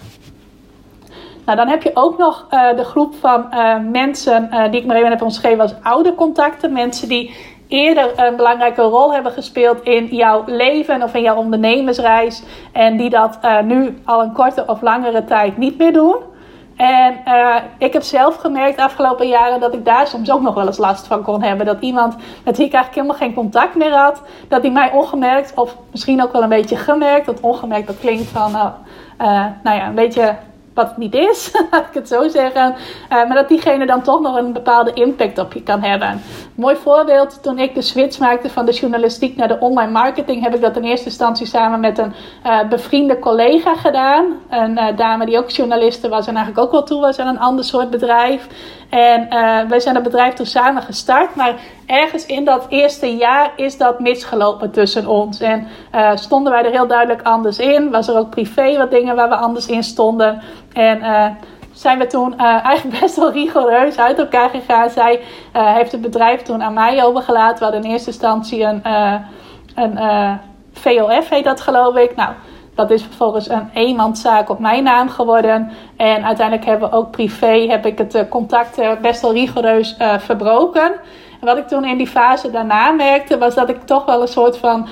Nou, dan heb je ook nog uh, de groep van uh, mensen uh, die ik maar even heb omschreven als oude contacten. Mensen die eerder een belangrijke rol hebben gespeeld in jouw leven of in jouw ondernemersreis. En die dat nu al een korte of langere tijd niet meer doen. En ik heb zelf gemerkt de afgelopen jaren dat ik daar soms ook nog wel eens last van kon hebben. Dat iemand met wie ik eigenlijk helemaal geen contact meer had, dat die mij ongemerkt, of misschien ook wel een beetje gemerkt, dat ongemerkt dat klinkt van, nou ja, een beetje wat het niet is, <laughs> laat ik het zo zeggen. Uh, maar dat diegene dan toch nog een bepaalde impact op je kan hebben. Mooi voorbeeld, toen ik de switch maakte van de journalistiek naar de online marketing, heb ik dat in eerste instantie samen met een uh, bevriende collega gedaan. Een uh, dame die ook journaliste was en eigenlijk ook wel toe was aan een ander soort bedrijf. En uh, wij zijn het bedrijf toen samen gestart. Maar ergens in dat eerste jaar is dat misgelopen tussen ons. En uh, stonden wij er heel duidelijk anders in. Was er ook privé wat dingen waar we anders in stonden. En uh, zijn we toen <laughs> eigenlijk best wel rigoureus uit elkaar gegaan. Zij heeft het bedrijf toen aan mij overgelaten. We hadden in eerste instantie een, uh, een VOF, heet dat geloof ik. Nou, dat is vervolgens een eenmanszaak op mijn naam geworden. En uiteindelijk hebben we ook privé heb ik het contact best wel rigoureus verbroken. En wat ik toen in die fase daarna merkte, was dat ik toch wel een soort van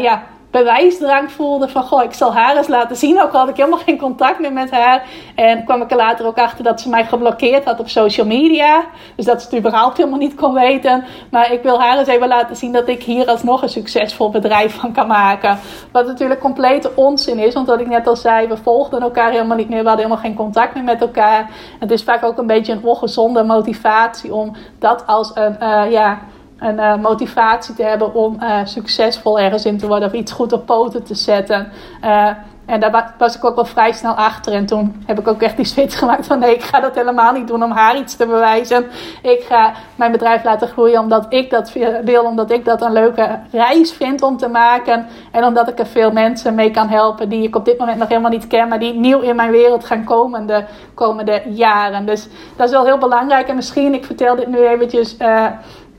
ja, bewijsdrang voelde van goh, ik zal haar eens laten zien. Ook had ik helemaal geen contact meer met haar. En kwam ik er later ook achter dat ze mij geblokkeerd had op social media. Dus dat ze het überhaupt helemaal niet kon weten. Maar ik wil haar eens even laten zien dat ik hier alsnog een succesvol bedrijf van kan maken. Wat natuurlijk complete onzin is. Want wat ik net al zei, we volgden elkaar helemaal niet meer. We hadden helemaal geen contact meer met elkaar. Het is vaak ook een beetje een ongezonde motivatie om dat als een, uh, ja een uh, motivatie te hebben om uh, succesvol ergens in te worden of iets goed op poten te zetten. Uh, en daar was ik ook wel vrij snel achter. En toen heb ik ook echt die switch gemaakt van nee, ik ga dat helemaal niet doen om haar iets te bewijzen. Ik ga mijn bedrijf laten groeien omdat ik dat wil, omdat ik dat een leuke reis vind om te maken. En omdat ik er veel mensen mee kan helpen die ik op dit moment nog helemaal niet ken, maar die nieuw in mijn wereld gaan komen de komende jaren. Dus dat is wel heel belangrijk. En misschien, ik vertel dit nu eventjes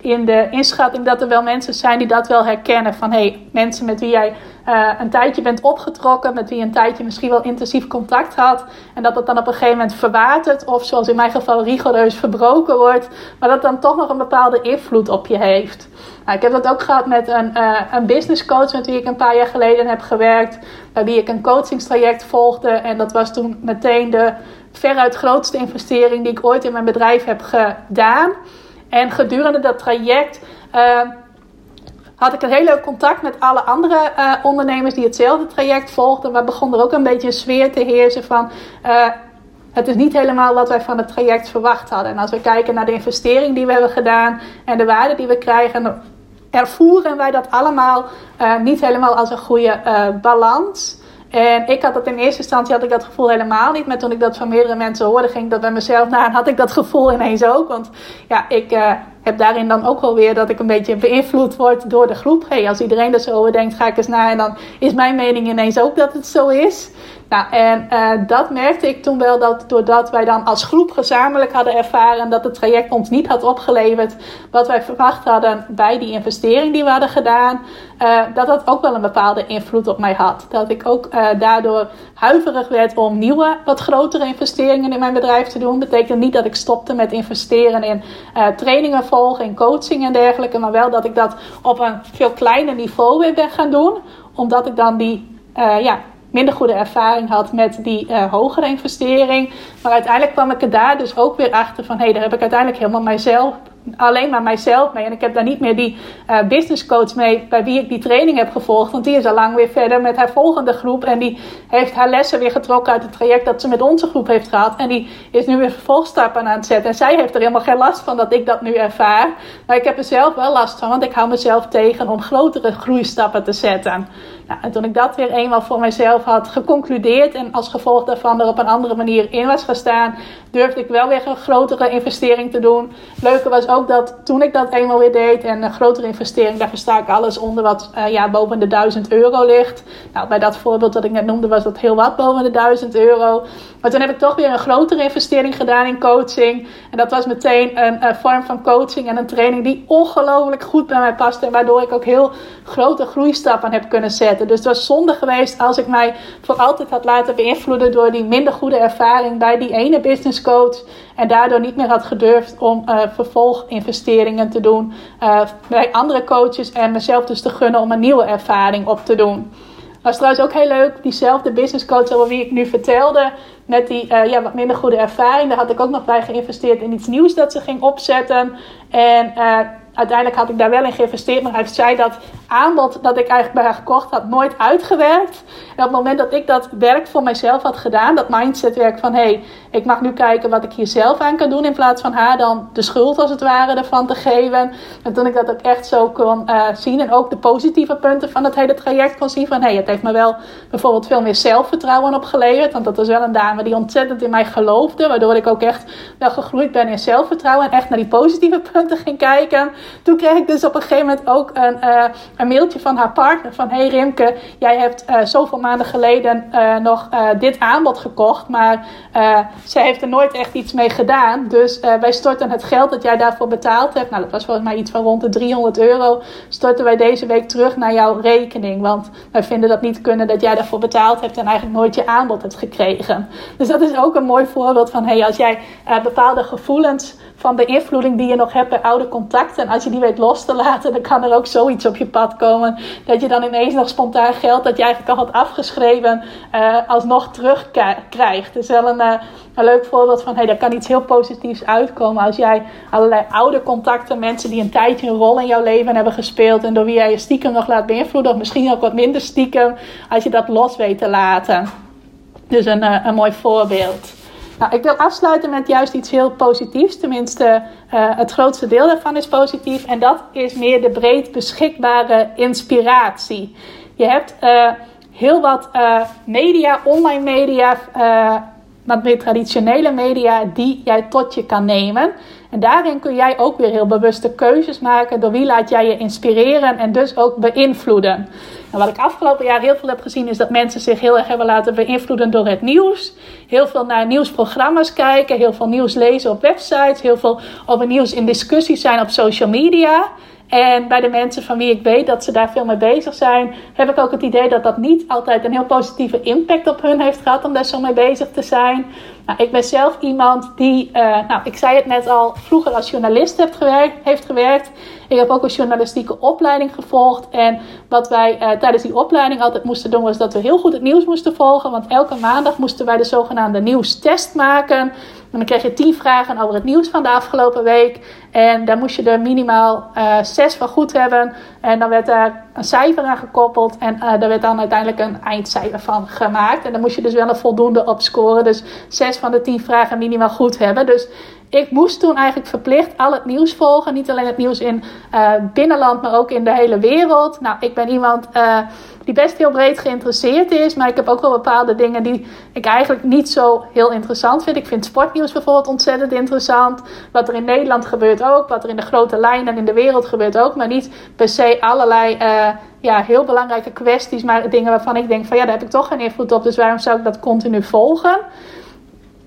in de inschatting dat er wel mensen zijn die dat wel herkennen. Van hey, mensen met wie jij uh, een tijdje bent opgetrokken, met wie je een tijdje misschien wel intensief contact had. En dat het dan op een gegeven moment verwatert, of zoals in mijn geval rigoureus verbroken wordt. Maar dat dan toch nog een bepaalde invloed op je heeft. Nou, ik heb dat ook gehad met een, uh, een business coach met wie ik een paar jaar geleden heb gewerkt. Bij wie ik een coachingstraject volgde. En dat was toen meteen de veruit grootste investering die ik ooit in mijn bedrijf heb gedaan. En gedurende dat traject uh, had ik een heel leuk contact met alle andere uh, ondernemers die hetzelfde traject volgden. Maar begon er ook een beetje een sfeer te heersen van. Uh, het is niet helemaal wat wij van het traject verwacht hadden. En als we kijken naar de investering die we hebben gedaan en de waarde die we krijgen, ervoeren wij dat allemaal niet helemaal als een goede balans. En ik had dat in eerste instantie had ik dat gevoel helemaal niet. Maar toen ik dat van meerdere mensen hoorde, ging ik dat bij mezelf na. En had ik dat gevoel ineens ook. Want ja, ik uh, heb daarin dan ook wel weer dat ik een beetje beïnvloed word door de groep. Hey, als iedereen er zo over denkt, ga ik eens naar. En dan is mijn mening ineens ook dat het zo is. Nou, en uh, dat merkte ik toen wel dat doordat wij dan als groep gezamenlijk hadden ervaren dat het traject ons niet had opgeleverd wat wij verwacht hadden bij die investering die we hadden gedaan, uh, dat dat ook wel een bepaalde invloed op mij had. Dat ik ook uh, daardoor huiverig werd om nieuwe, wat grotere investeringen in mijn bedrijf te doen. Dat betekent niet dat ik stopte met investeren in trainingen volgen, in coaching en dergelijke, maar wel dat ik dat op een veel kleiner niveau weer ben gaan doen, omdat ik dan die ja, minder goede ervaring had met die uh, hogere investering. Maar uiteindelijk kwam ik er daar dus ook weer achter van... hé, hey, daar heb ik uiteindelijk helemaal mijzelf alleen maar mijzelf mee. En ik heb daar niet meer die uh, business coach mee bij wie ik die training heb gevolgd. Want die is al lang weer verder met haar volgende groep. En die heeft haar lessen weer getrokken uit het traject dat ze met onze groep heeft gehad. En die is nu weer vervolgstappen aan het zetten. En zij heeft er helemaal geen last van dat ik dat nu ervaar. Maar ik heb er zelf wel last van, want ik hou mezelf tegen om grotere groeistappen te zetten. Nou, en toen ik dat weer eenmaal voor mezelf had geconcludeerd en als gevolg daarvan er op een andere manier in was gestaan, durfde ik wel weer een grotere investering te doen. Leuke was ook dat toen ik dat eenmaal weer deed en een grotere investering, daar versta ik alles onder wat uh, ja, boven de 1000 euro ligt. Nou, bij dat voorbeeld dat ik net noemde was dat heel wat boven de 1000 euro. Maar toen heb ik toch weer een grotere investering gedaan in coaching. En dat was meteen een, een vorm van coaching en een training die ongelooflijk goed bij mij paste. En waardoor ik ook heel grote groeistappen heb kunnen zetten. Dus het was zonde geweest als ik mij voor altijd had laten beïnvloeden door die minder goede ervaring bij die ene business coach. En daardoor niet meer had gedurfd om uh, vervolginvesteringen te doen uh, bij andere coaches. En mezelf dus te gunnen om een nieuwe ervaring op te doen. Is trouwens ook heel leuk. Diezelfde business coach over wie ik nu vertelde. Met die uh, ja, wat minder goede ervaring. Daar had ik ook nog bij geïnvesteerd in iets nieuws dat ze ging opzetten. En uiteindelijk had ik daar wel in geïnvesteerd. Maar heeft zij dat aanbod dat ik eigenlijk bij haar gekocht had nooit uitgewerkt. En op het moment dat ik dat werk voor mijzelf had gedaan, dat mindsetwerk van hé, hey, ik mag nu kijken wat ik hier zelf aan kan doen in plaats van haar dan de schuld als het ware ervan te geven. En toen ik dat ook echt zo kon uh, zien en ook de positieve punten van het hele traject kon zien van hé, hey, het heeft me wel bijvoorbeeld veel meer zelfvertrouwen opgeleverd. Want dat was wel een dame die ontzettend in mij geloofde, waardoor ik ook echt wel gegroeid ben in zelfvertrouwen en echt naar die positieve <laughs> punten ging kijken. Toen kreeg ik dus op een gegeven moment ook een, uh, een mailtje van haar partner van hey Rimke, jij hebt uh, zoveel maanden geleden uh, nog dit aanbod gekocht, maar zij heeft er nooit echt iets mee gedaan. Dus wij storten het geld dat jij daarvoor betaald hebt, nou dat was volgens mij iets van rond de 300 euro, storten wij deze week terug naar jouw rekening. Want wij vinden dat niet kunnen dat jij daarvoor betaald hebt en eigenlijk nooit je aanbod hebt gekregen. Dus dat is ook een mooi voorbeeld van hey, als jij bepaalde gevoelens van beïnvloeding die je nog hebt bij oude contacten. En als je die weet los te laten, dan kan er ook zoiets op je pad komen. Dat je dan ineens nog spontaan geld dat je eigenlijk al had afgeschreven, uh, alsnog terugkrijgt. Het is wel een, uh, een leuk voorbeeld van, hey, daar kan iets heel positiefs uitkomen. Als jij allerlei oude contacten, mensen die een tijdje een rol in jouw leven hebben gespeeld. En door wie jij je stiekem nog laat beïnvloeden. Of misschien ook wat minder stiekem, als je dat los weet te laten. Dus een, uh, een mooi voorbeeld. Nou, ik wil afsluiten met juist iets heel positiefs. Tenminste, uh, het grootste deel daarvan is positief. En dat is meer de breed beschikbare inspiratie. Je hebt uh, heel wat uh, media, online media, wat meer traditionele media, die jij tot je kan nemen. En daarin kun jij ook weer heel bewuste keuzes maken. Door wie laat jij je inspireren en dus ook beïnvloeden. En wat ik afgelopen jaar heel veel heb gezien, is dat mensen zich heel erg hebben laten beïnvloeden door het nieuws. Heel veel naar nieuwsprogramma's kijken, heel veel nieuws lezen op websites, heel veel over nieuws in discussies zijn op social media. En bij de mensen van wie ik weet dat ze daar veel mee bezig zijn, heb ik ook het idee dat dat niet altijd een heel positieve impact op hun heeft gehad om daar zo mee bezig te zijn. Nou, ik ben zelf iemand die, uh, nou, ik zei het net al, vroeger als journalist gewerkt, heeft gewerkt. Ik heb ook een journalistieke opleiding gevolgd. En wat wij uh, tijdens die opleiding altijd moesten doen, was dat we heel goed het nieuws moesten volgen. Want elke maandag moesten wij de zogenaamde nieuwstest maken. En dan kreeg je tien vragen over het nieuws van de afgelopen week. En daar moest je er minimaal uh, zes van goed hebben. En dan werd daar een cijfer aan gekoppeld. En uh, daar werd dan uiteindelijk een eindcijfer van gemaakt. En dan moest je dus wel een voldoende op scoren. Dus zes van de tien vragen minimaal goed hebben. Dus ik moest toen eigenlijk verplicht al het nieuws volgen. Niet alleen het nieuws in uh, binnenland, maar ook in de hele wereld. Nou, ik ben iemand die best heel breed geïnteresseerd is. Maar ik heb ook wel bepaalde dingen die ik eigenlijk niet zo heel interessant vind. Ik vind sportnieuws bijvoorbeeld ontzettend interessant. Wat er in Nederland gebeurt ook. Wat er in de grote lijnen in de wereld gebeurt ook. Maar niet per se allerlei uh, ja, heel belangrijke kwesties. Maar dingen waarvan ik denk van ja, daar heb ik toch geen invloed op. Dus waarom zou ik dat continu volgen?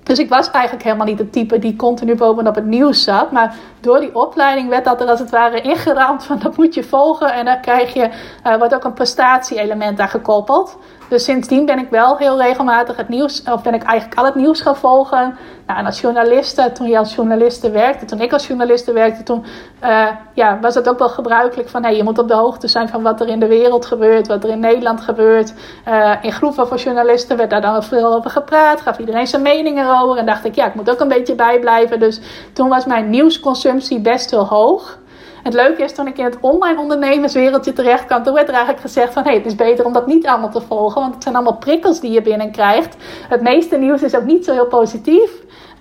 Dus ik was eigenlijk helemaal niet het type die continu bovenop het nieuws zat. Maar door die opleiding werd dat er als het ware ingeramd van dat moet je volgen. En dan krijg je, uh, wordt ook een prestatie-element gekoppeld. Dus sindsdien ben ik wel heel regelmatig het nieuws, of ben ik eigenlijk al het nieuws gaan volgen. Nou, en als journaliste, toen je als journaliste werkte, toen ik als journaliste werkte, toen uh, ja, was het ook wel gebruikelijk van hey, je moet op de hoogte zijn van wat er in de wereld gebeurt, wat er in Nederland gebeurt. Uh, in groepen van journalisten werd daar dan veel over gepraat, gaf iedereen zijn meningen over. En dacht ik, ja, ik moet ook een beetje bijblijven. Dus toen was mijn nieuwsconsumptie best wel hoog. Het leuke is, toen ik in het online ondernemerswereldje terecht kwam, toen werd er eigenlijk gezegd van, hé, hey, het is beter om dat niet allemaal te volgen, want het zijn allemaal prikkels die je binnenkrijgt. Het meeste nieuws is ook niet zo heel positief.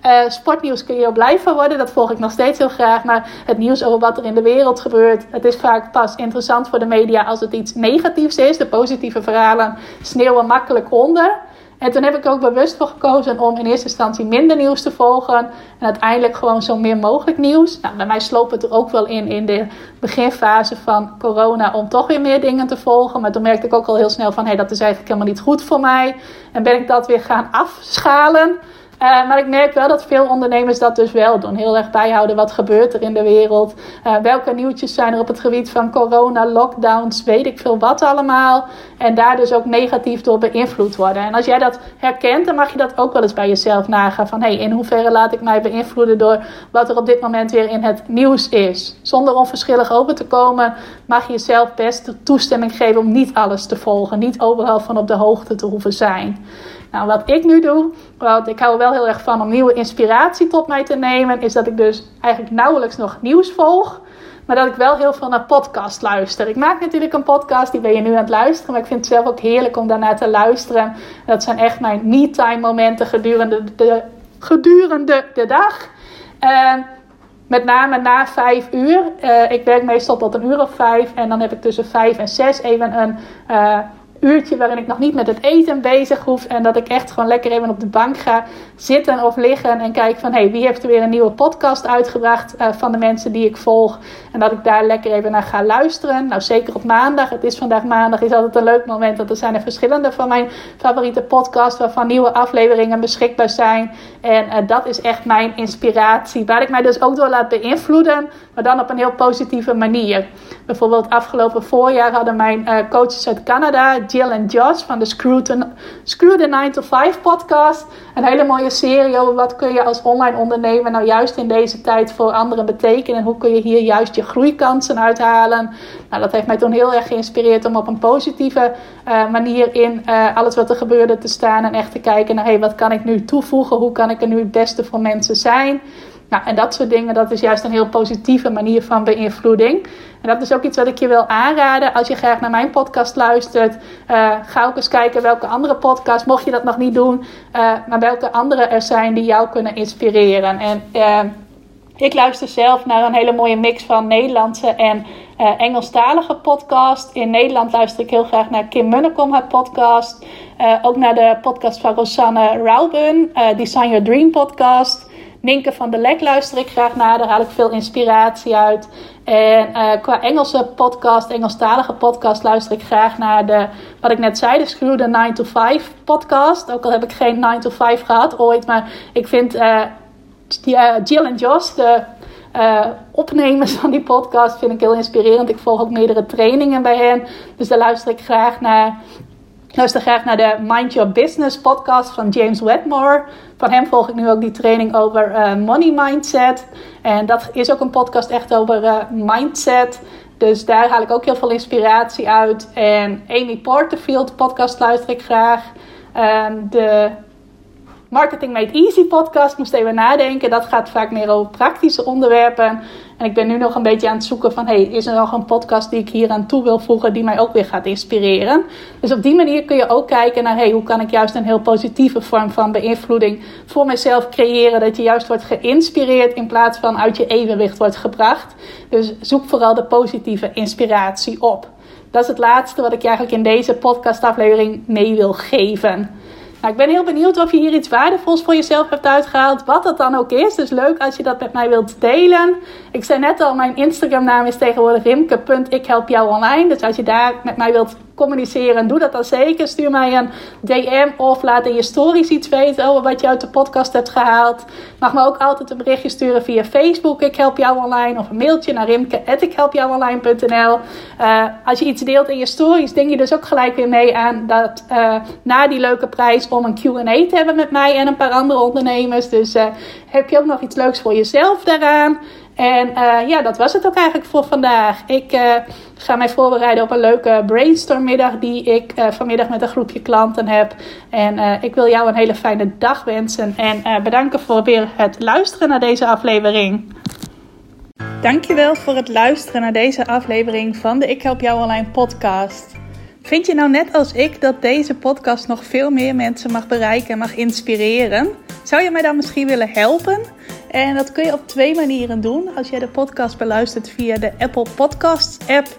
Uh, sportnieuws kun je heel blij van worden. Dat volg ik nog steeds heel graag. Maar het nieuws over wat er in de wereld gebeurt. Het is vaak pas interessant voor de media als het iets negatiefs is. De positieve verhalen sneeuwen makkelijk onder. En toen heb ik ook bewust voor gekozen om in eerste instantie minder nieuws te volgen. En uiteindelijk gewoon zo meer mogelijk nieuws. Nou, bij mij sloop het er ook wel in in de beginfase van corona om toch weer meer dingen te volgen. Maar toen merkte ik ook al heel snel van hé, dat is eigenlijk helemaal niet goed voor mij. En ben ik dat weer gaan afschalen. Uh, maar ik merk wel dat veel ondernemers dat dus wel doen. Heel erg bijhouden wat gebeurt er in de wereld. Uh, welke nieuwtjes zijn er op het gebied van corona, lockdowns, weet ik veel wat allemaal. En daar dus ook negatief door beïnvloed worden. En als jij dat herkent, dan mag je dat ook wel eens bij jezelf nagaan. Van hey, in hoeverre laat ik mij beïnvloeden door wat er op dit moment weer in het nieuws is. Zonder onverschillig over te komen, mag je jezelf best de toestemming geven om niet alles te volgen. Niet overal van op de hoogte te hoeven zijn. Nou, wat ik nu doe, want ik hou er wel heel erg van om nieuwe inspiratie tot mij te nemen, is dat ik dus eigenlijk nauwelijks nog nieuws volg. Maar dat ik wel heel veel naar podcast luister. Ik maak natuurlijk een podcast, die ben je nu aan het luisteren. Maar ik vind het zelf ook heerlijk om daarnaar te luisteren. Dat zijn echt mijn me-time momenten gedurende de, gedurende de dag. Met name na vijf uur. Uh, ik werk meestal tot een uur of vijf. En dan heb ik tussen vijf en zes even een... Uh, uurtje waarin ik nog niet met het eten bezig hoef. En dat ik echt gewoon lekker even op de bank ga zitten of liggen. En kijk van hey, wie heeft er weer een nieuwe podcast uitgebracht uh, van de mensen die ik volg. En dat ik daar lekker even naar ga luisteren. Nou, zeker op maandag. Het is vandaag maandag. Is altijd een leuk moment. Want er zijn er verschillende van mijn favoriete podcasts. Waarvan nieuwe afleveringen beschikbaar zijn. En uh, dat is echt mijn inspiratie. Waar ik mij dus ook door laat beïnvloeden. Maar dan op een heel positieve manier. Bijvoorbeeld afgelopen voorjaar hadden mijn uh, coaches uit Canada Jill en Josh van de Screw, to, the 9 to 5 podcast. Een hele mooie serie over wat kun je als online ondernemer nou juist in deze tijd voor anderen betekenen. En hoe kun je hier juist je groeikansen uithalen. Nou, dat heeft mij toen heel erg geïnspireerd om op een positieve uh, manier in uh, alles wat er gebeurde te staan. En echt te kijken naar hey, wat kan ik nu toevoegen? Hoe kan ik er nu het beste voor mensen zijn? Nou, en dat soort dingen, dat is juist een heel positieve manier van beïnvloeding. En dat is ook iets wat ik je wil aanraden. Als je graag naar mijn podcast luistert, uh, ga ook eens kijken welke andere podcast, mocht je dat nog niet doen, uh, maar welke andere er zijn die jou kunnen inspireren. En uh, ik luister zelf naar een hele mooie mix van Nederlandse en uh, Engelstalige podcast. In Nederland luister ik heel graag naar Kim Munnekom, haar podcast. Ook naar de podcast van Rosanne Rauben, uh, Design Your Dream podcast. Ninke van der Lek luister ik graag naar. Daar haal ik veel inspiratie uit. En uh, qua Engelse podcast, Engelstalige podcast, luister ik graag naar de, wat ik net zei, de Screw the 9 to 5 podcast. Ook al heb ik geen 9 to 5 gehad ooit, maar ik vind uh, Jill en Josh, de uh, opnemers van die podcast, vind ik heel inspirerend. Ik volg ook meerdere trainingen bij hen, dus daar luister ik graag naar. Luister graag naar de Mind Your Business podcast van James Wedmore. Van hem volg ik nu ook die training over uh, money mindset. En dat is ook een podcast echt over uh, mindset. Dus daar haal ik ook heel veel inspiratie uit. En Amy Porterfield podcast luister ik graag. Um, de Marketing Made Easy podcast moest even nadenken. Dat gaat vaak meer over praktische onderwerpen. En ik ben nu nog een beetje aan het zoeken van... hey, is er nog een podcast die ik hier aan toe wil voegen... die mij ook weer gaat inspireren? Dus op die manier kun je ook kijken naar... hey, hoe kan ik juist een heel positieve vorm van beïnvloeding... voor mezelf creëren... dat je juist wordt geïnspireerd... in plaats van uit je evenwicht wordt gebracht. Dus zoek vooral de positieve inspiratie op. Dat is het laatste wat ik eigenlijk in deze podcastaflevering mee wil geven... Nou, ik ben heel benieuwd of je hier iets waardevols voor jezelf hebt uitgehaald. Wat dat dan ook is. Dus leuk als je dat met mij wilt delen. Ik zei net al, mijn Instagram naam is tegenwoordig rimke.ikhelpjouonline. Dus als je daar met mij wilt communiceren, doe dat dan zeker. Stuur mij een DM of laat in je stories iets weten over wat je uit de podcast hebt gehaald. Mag me ook altijd een berichtje sturen via Facebook, ik help jou online. Of een mailtje naar rimke.ikhelpjouonline.nl uh, Als je iets deelt in je stories, denk je dus ook gelijk weer mee aan dat uh, na die leuke prijs om een Q&A te hebben met mij en een paar andere ondernemers. Dus uh, heb je ook nog iets leuks voor jezelf daaraan? En uh, ja, dat was het ook eigenlijk voor vandaag. Ik uh, ga mij voorbereiden op een leuke brainstormmiddag die ik uh, vanmiddag met een groepje klanten heb. En ik wil jou een hele fijne dag wensen en bedanken voor weer het luisteren naar deze aflevering. Dankjewel voor het luisteren naar deze aflevering van de Ik Help Jou Online podcast. Vind je nou net als ik dat deze podcast nog veel meer mensen mag bereiken en mag inspireren? Zou je mij dan misschien willen helpen? En dat kun je op twee manieren doen. Als jij de podcast beluistert via de Apple Podcasts app,